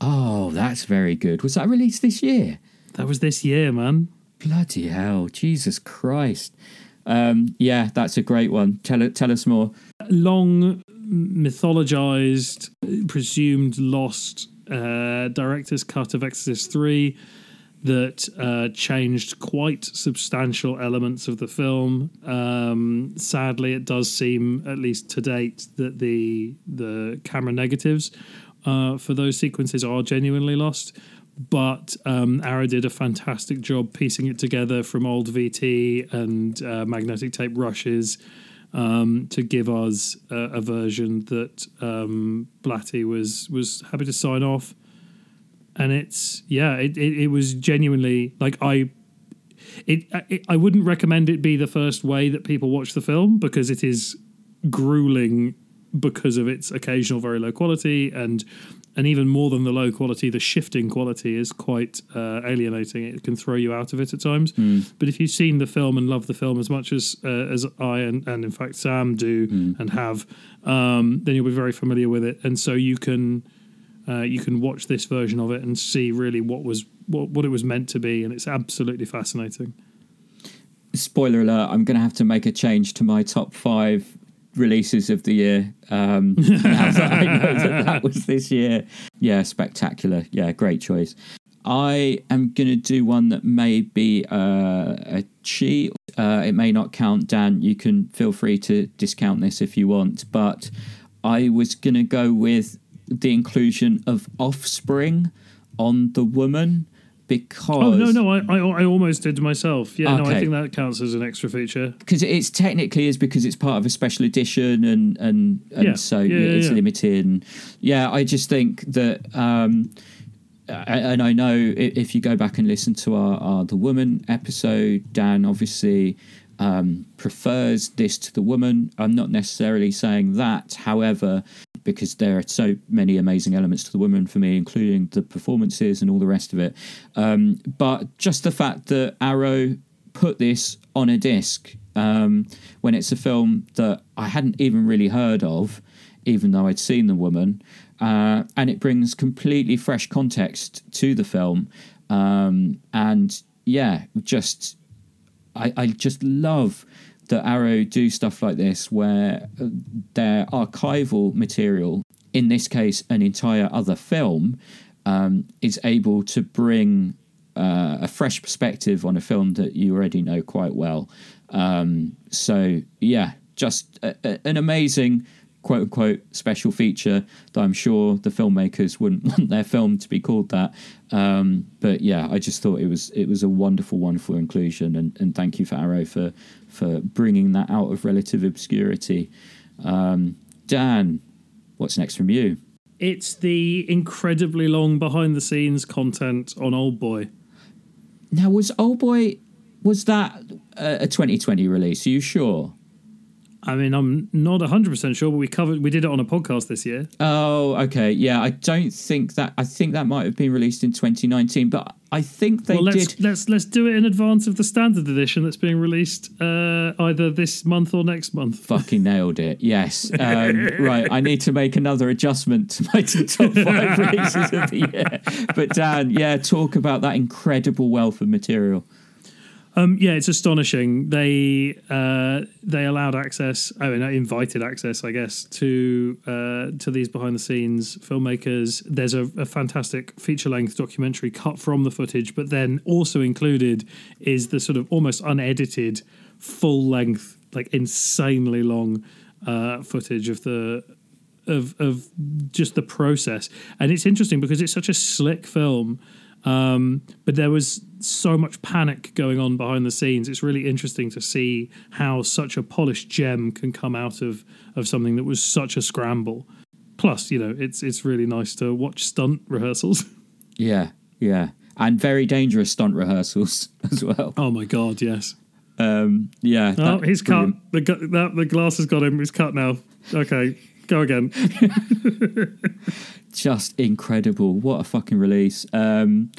Oh, that's very good. Was that released this year? That was this year, man. Bloody hell, Jesus Christ! Um, yeah, that's a great one. Tell tell us more. long mythologized, presumed lost uh, director's cut of Exorcist 3 that uh, changed quite substantial elements of the film. Um, sadly, it does seem, at least to date, that the the camera negatives uh, for those sequences are genuinely lost. But um, Arrow did a fantastic job piecing it together from old VT and uh, magnetic tape rushes um, to give us a, a version that um, Blatty was was happy to sign off. And it's yeah, it, it, it was genuinely like I. It, it I wouldn't recommend it be the first way that people watch the film because it is grueling because of its occasional very low quality and and even more than the low quality, the shifting quality is quite uh, alienating. It can throw you out of it at times. But if you've seen the film and love the film as much as uh, as I and, and in fact Sam do and have, um, then you'll be very familiar with it. And so you can uh, you can watch this version of it and see really what was what, what it was meant to be, and it's absolutely fascinating. Spoiler alert: I'm going to have to make a change to my top five releases of the year. Um, that I know that that was this year. Yeah, spectacular. Yeah, great choice. I am going to do one that may be uh, a cheat. Uh, it may not count, Dan. You can feel free to discount this if you want. But I was going to go with the inclusion of Offspring on The Woman because. Oh no, no, I, I I almost did myself. Yeah, no, I think that counts as an extra feature. because it's technically is because it's part of a special edition and and and Yeah. so Yeah, yeah, it's limited and yeah i just think that um and I know if you go back and listen to our, our the woman episode, Dan obviously um, prefers this to the woman. I'm not necessarily saying that, however, because there are so many amazing elements to the woman for me, including the performances and all the rest of it. Um, but just the fact that Arrow put this on a disc um, when it's a film that I hadn't even really heard of, even though I'd seen the woman, uh, and it brings completely fresh context to the film. Um, and yeah, just I, I just love that Arrow do stuff like this where uh, their archival material, in this case, an entire other film, um, is able to bring uh, a fresh perspective on a film that you already know quite well. Um, so, yeah, just a, a, an amazing quote unquote special feature that I'm sure the filmmakers wouldn't want their film to be called that. Um, but yeah, I just thought it was it was a wonderful, wonderful inclusion, and, and thank you for Arrow for for bringing that out of relative obscurity. Um, Dan, what's next from you? It's the incredibly long behind the scenes content on Old Boy. Now, was Old Boy was that a, a 2020 release? Are you sure? I mean, I'm not 100% sure, but we covered, we did it on a podcast this year. Oh, okay. Yeah, I don't think that. I think that might have been released in 2019, but I think they well, let's, did. let's let's do it in advance of the standard edition that's being released uh, either this month or next month. Fucking nailed it. Yes. Um, right. I need to make another adjustment to my top five releases of the year. But Dan, yeah, talk about that incredible wealth of material. Um, yeah, it's astonishing. They uh, they allowed access, I mean, invited access, I guess, to uh, to these behind the scenes filmmakers. There's a, a fantastic feature length documentary cut from the footage, but then also included is the sort of almost unedited full length like insanely long uh, footage of the of of just the process. And it's interesting because it's such a slick film. Um, but there was so much panic going on behind the scenes. It's really interesting to see how such a polished gem can come out of of something that was such a scramble. Plus, you know, it's it's really nice to watch stunt rehearsals. Yeah, yeah, and very dangerous stunt rehearsals as well. Oh my god, yes. Um, yeah. Oh, he's brilliant. cut. The that the glass has got him. He's cut now. Okay, go again. just incredible. What a fucking release. Um,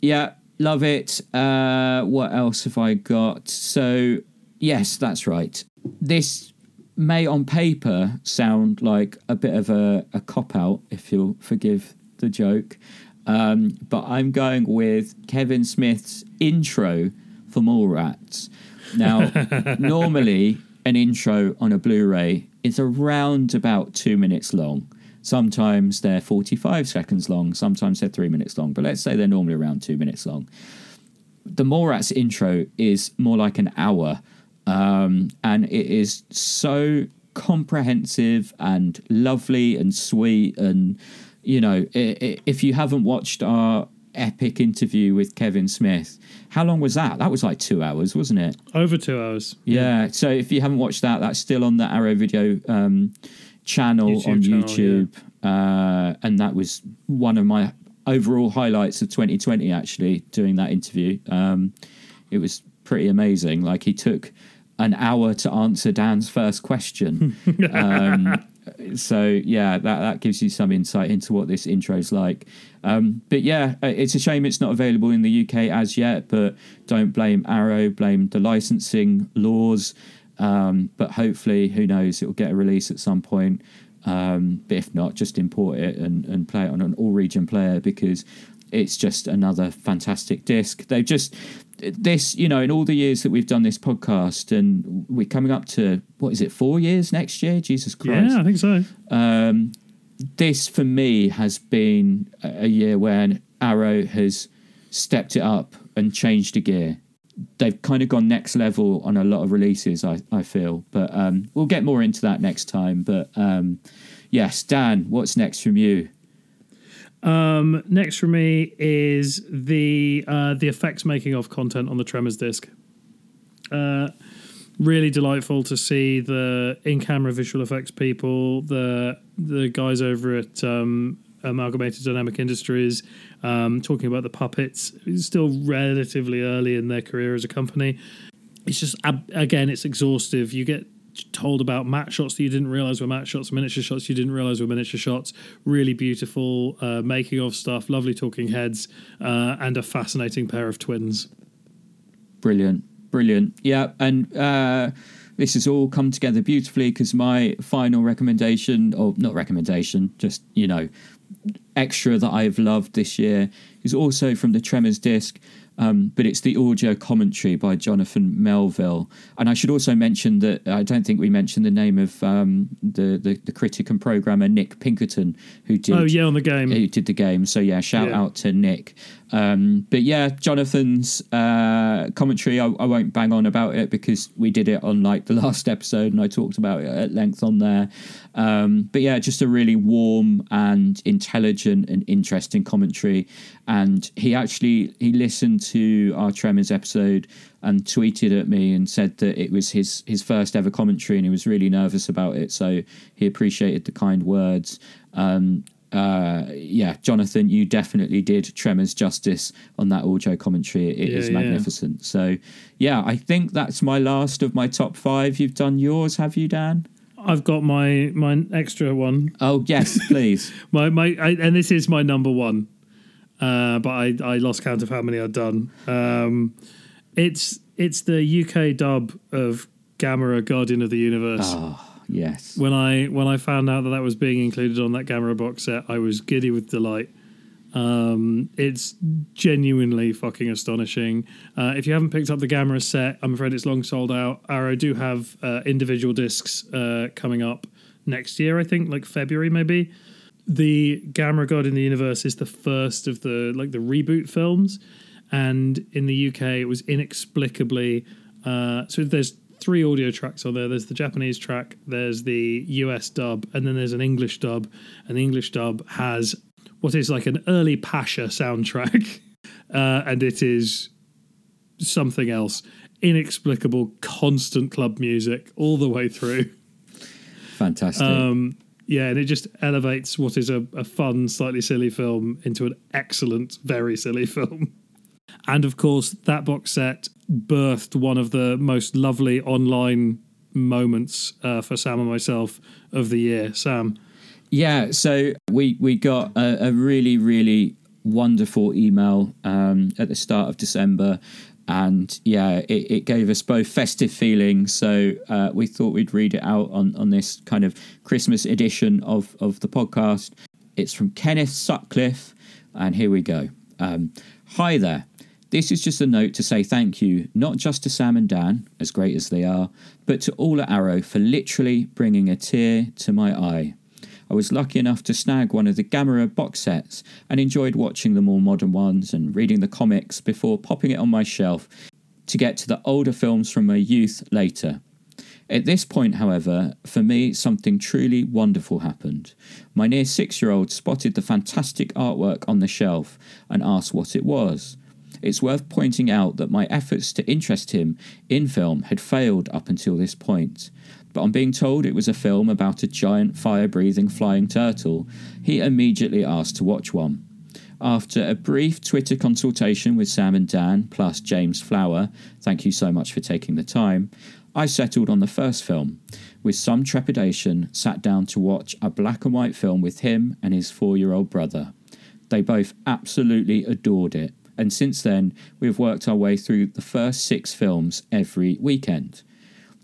yeah, love it. Uh, what else have I got? So, yes, that's right. This may on paper sound like a bit of a, a cop out, if you'll forgive the joke. Um, but I'm going with Kevin Smith's intro for Mallrats. Now, normally an intro on a Blu-ray is around about two minutes long. Sometimes they're 45 seconds long, sometimes they're three minutes long, but let's say they're normally around two minutes long. The Mallrats intro is more like an hour, um, and it is so comprehensive and lovely and sweet. And, you know, i- i- if you haven't watched our epic interview with Kevin Smith, how long was that? That was like two hours, wasn't it? Over two hours. Yeah. So if you haven't watched that, that's still on the Arrow Video um, channel YouTube on channel, YouTube, uh, and that was one of my overall highlights of 2020. Actually, doing that interview, um, it was pretty amazing. Like he took an hour to answer Dan's first question. um, so yeah, that that gives you some insight into what this intro is like. Um, but yeah, uh, it's a shame it's not available in the UK as yet. But don't blame Arrow, blame the licensing laws. Um, but hopefully, who knows, it will get a release at some point. Um, but if not, just import it and, and play it on an all region player because it's just another fantastic disc. They've just this, you know, in all the years that we've done this podcast, and we're coming up to what is it, four years next year? Jesus Christ! Yeah, I think so. um, this for me has been a year when Arrow has stepped it up and changed a gear. They've kind of gone next level on a lot of releases, I, I feel. But um, we'll get more into that next time. But um, yes, Dan, what's next from you? Um, next for me is the uh, the effects making of content on the Tremors disc. Uh, really delightful to see the in camera visual effects people, the the guys over at um, Amalgamated Dynamic Industries, um, talking about the puppets. Still relatively early in their career as a company. It's just again, it's exhaustive. You get told about matte shots that you didn't realize were matte shots, miniature shots you didn't realize were miniature shots. Really beautiful uh, making of stuff, lovely talking heads, uh, and a fascinating pair of twins. Brilliant, brilliant. Yeah, and uh, this has all come together beautifully because my final recommendation, or not recommendation, just you know, extra that I've loved this year is also from the Tremors disc. Um, but it's the audio commentary by Jonathan Melville, and I should also mention that I don't think we mentioned the name of um, the, the the critic and programmer Nick Pinkerton, who did Oh yeah, on the game. who did the game. So yeah, shout Yeah. out to Nick. Um, but yeah, Jonathan's uh, commentary. I, I won't bang on about it because we did it on like the last episode, and I talked about it at length on there. Um, but yeah, just a really warm and intelligent and interesting commentary. And he actually he listened to our Tremors episode and tweeted at me and said that it was his his first ever commentary and he was really nervous about it. So he appreciated the kind words. Um, uh, yeah, Jonathan, you definitely did Tremors justice on that audio commentary. It is Yeah, yeah. magnificent. So, yeah, I think that's my last of my top five. You've done yours, have you, Dan? I've got my my extra one. Oh yes, please. My my I, and this is my number one. Uh, but I, I lost count of how many I'd done. Um, it's it's the UK dub of Gamera Guardian of the Universe. oh yes. When I when I found out that that was being included on that Gamera box set, I was giddy with delight. Um, it's genuinely fucking astonishing. Uh, if you haven't picked up the Gamera set, I'm afraid it's long sold out. Arrow do have uh, individual discs uh, coming up next year, I think, like February maybe. The Gamera Guardian of the Universe is the first of the like the reboot films, and in the UK it was inexplicably uh, so there's three audio tracks on there. There's the Japanese track, there's the US dub, and then there's an English dub. And the English dub has what is like an early Pasha soundtrack, uh, and it is something else. Inexplicable, constant club music all the way through. Fantastic. Um, yeah, and it just elevates what is a, a fun, slightly silly film into an excellent, very silly film. And of course, that box set birthed one of the most lovely online moments uh, for Sam and myself of the year. Sam. Yeah, so we we got a, a really really wonderful email um, at the start of December, and yeah, it, it gave us both festive feelings. So uh, we thought we'd read it out on on this kind of Christmas edition of of the podcast. It's from Kenneth Sutcliffe, and here we go. Um, Hi there. This is just a note to say thank you, not just to Sam and Dan, as great as they are, but to all at Arrow for literally bringing a tear to my eye. I was lucky enough to snag one of the Gamera box sets and enjoyed watching the more modern ones and reading the comics before popping it on my shelf to get to the older films from my youth later. At this point, however, for me, something truly wonderful happened. My near six year old spotted the fantastic artwork on the shelf and asked what it was. It's worth pointing out that my efforts to interest him in film had failed up until this point. But on being told it was a film about a giant fire breathing flying turtle, he immediately asked to watch one. After a brief Twitter consultation with Sam and Dan, plus James Flower, thank you so much for taking the time, I settled on the first film. With some trepidation, sat down to watch a black and white film with him and his four year old brother. They both absolutely adored it, and since then, we've worked our way through the first six films every weekend.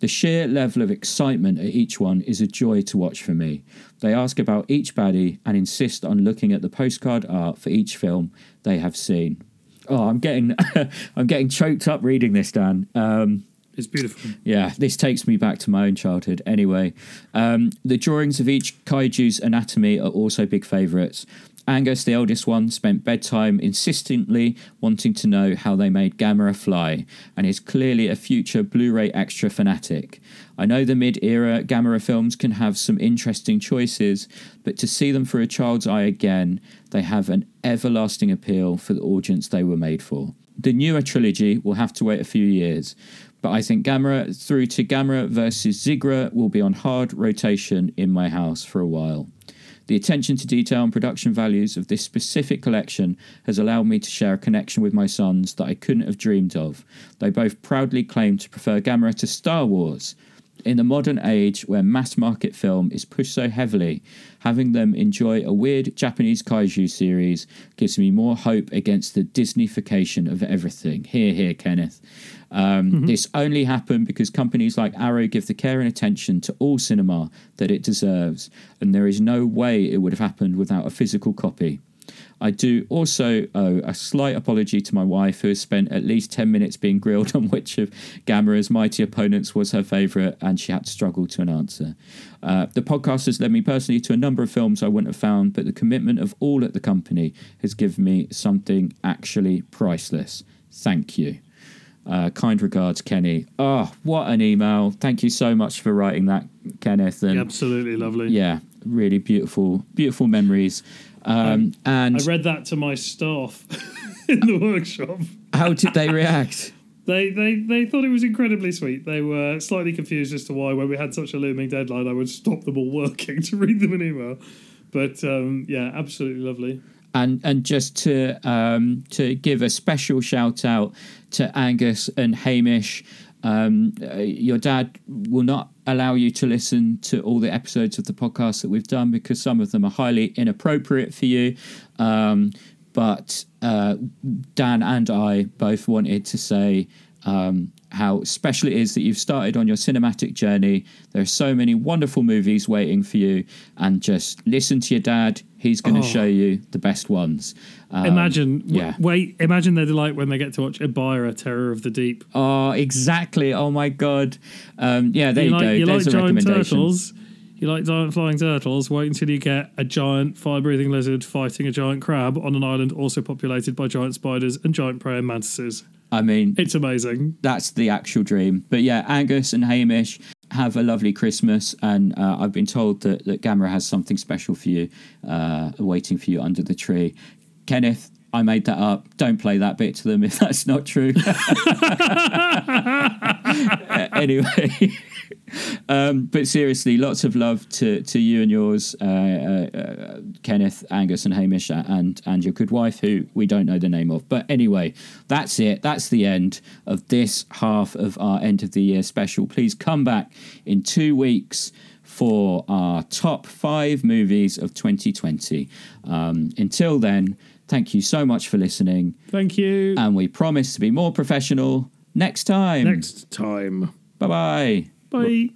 The sheer level of excitement at each one is a joy to watch for me. They ask about each baddie and insist on looking at the postcard art for each film they have seen. Oh, I'm getting, I'm getting choked up reading this, Dan. Um, It's beautiful. yeah, this takes me back to my own childhood. Anyway, um, the drawings of each kaiju's anatomy are also big favourites. Angus, the eldest one, spent bedtime insistently wanting to know how they made Gamera fly, and is clearly a future Blu ray extra fanatic. I know the mid era Gamera films can have some interesting choices, but to see them through a child's eye again, they have an everlasting appeal for the audience they were made for. The newer trilogy will have to wait a few years, but I think Gamera through to Gamera versus Zigra will be on hard rotation in my house for a while. The attention to detail and production values of this specific collection has allowed me to share a connection with my sons that I couldn't have dreamed of. They both proudly claim to prefer Gamera to Star Wars. In the modern age where mass market film is pushed so heavily, having them enjoy a weird Japanese kaiju series gives me more hope against the Disneyfication of everything. Here, here, Kenneth. Um, This only happened because companies like Arrow give the care and attention to all cinema that it deserves, and there is no way it would have happened without a physical copy. I do also owe a slight apology to my wife, who has spent at least 10 minutes being grilled on which of Gamera's mighty opponents was her favourite, and she had to struggle to an answer. Uh, the podcast has led me personally to a number of films I wouldn't have found, but the commitment of all at the company has given me something actually priceless. Thank you. Uh, kind regards, Kenny. Oh, what an email. Thank you so much for writing that, Kenneth. And Absolutely lovely. yeah, really beautiful, beautiful memories. Um, and I read that to my staff in the workshop. how did they react? They, they they thought it was incredibly sweet. They were slightly confused as to why, when we had such a looming deadline, I would stop them all working to read them an email. But um, yeah, absolutely lovely. And and just to um, to give a special shout out to Angus and Hamish. Um, uh, your dad will not allow you to listen to all the episodes of the podcast that we've done because some of them are highly inappropriate for you. Um, but uh, Dan and I both wanted to say um, how special it is that you've started on your cinematic journey. There are so many wonderful movies waiting for you, and just listen to your dad. He's going to Oh. show you the best ones. Um, imagine, w- yeah. wait, imagine their delight when they get to watch Ebirah, Terror of the Deep. Oh, exactly. Oh my god. Um, yeah, there you, you like, go. you There's like a recommendation. turtles. You like giant flying turtles. Wait until you get a giant fire-breathing lizard fighting a giant crab on an island also populated by giant spiders and giant praying mantises. I mean, It's amazing. that's the actual dream. But yeah, Angus and Hamish have a lovely Christmas, and uh, I've been told that that Gamera has something special for you, uh, waiting for you under the tree. Kenneth, I made that up. Don't play that bit to them if that's not true. Anyway. Um, but seriously, lots of love to, to you and yours, uh, uh, uh, Kenneth, Angus, and Hamish, and and your good wife, who we don't know the name of. But anyway, that's it. That's the end of this half of our end of the year special. Please come back in two weeks for our top five movies of 2020. Um, until then, thank you so much for listening, Thank you. and we promise to be more professional next time. Next time. Bye bye. Bye.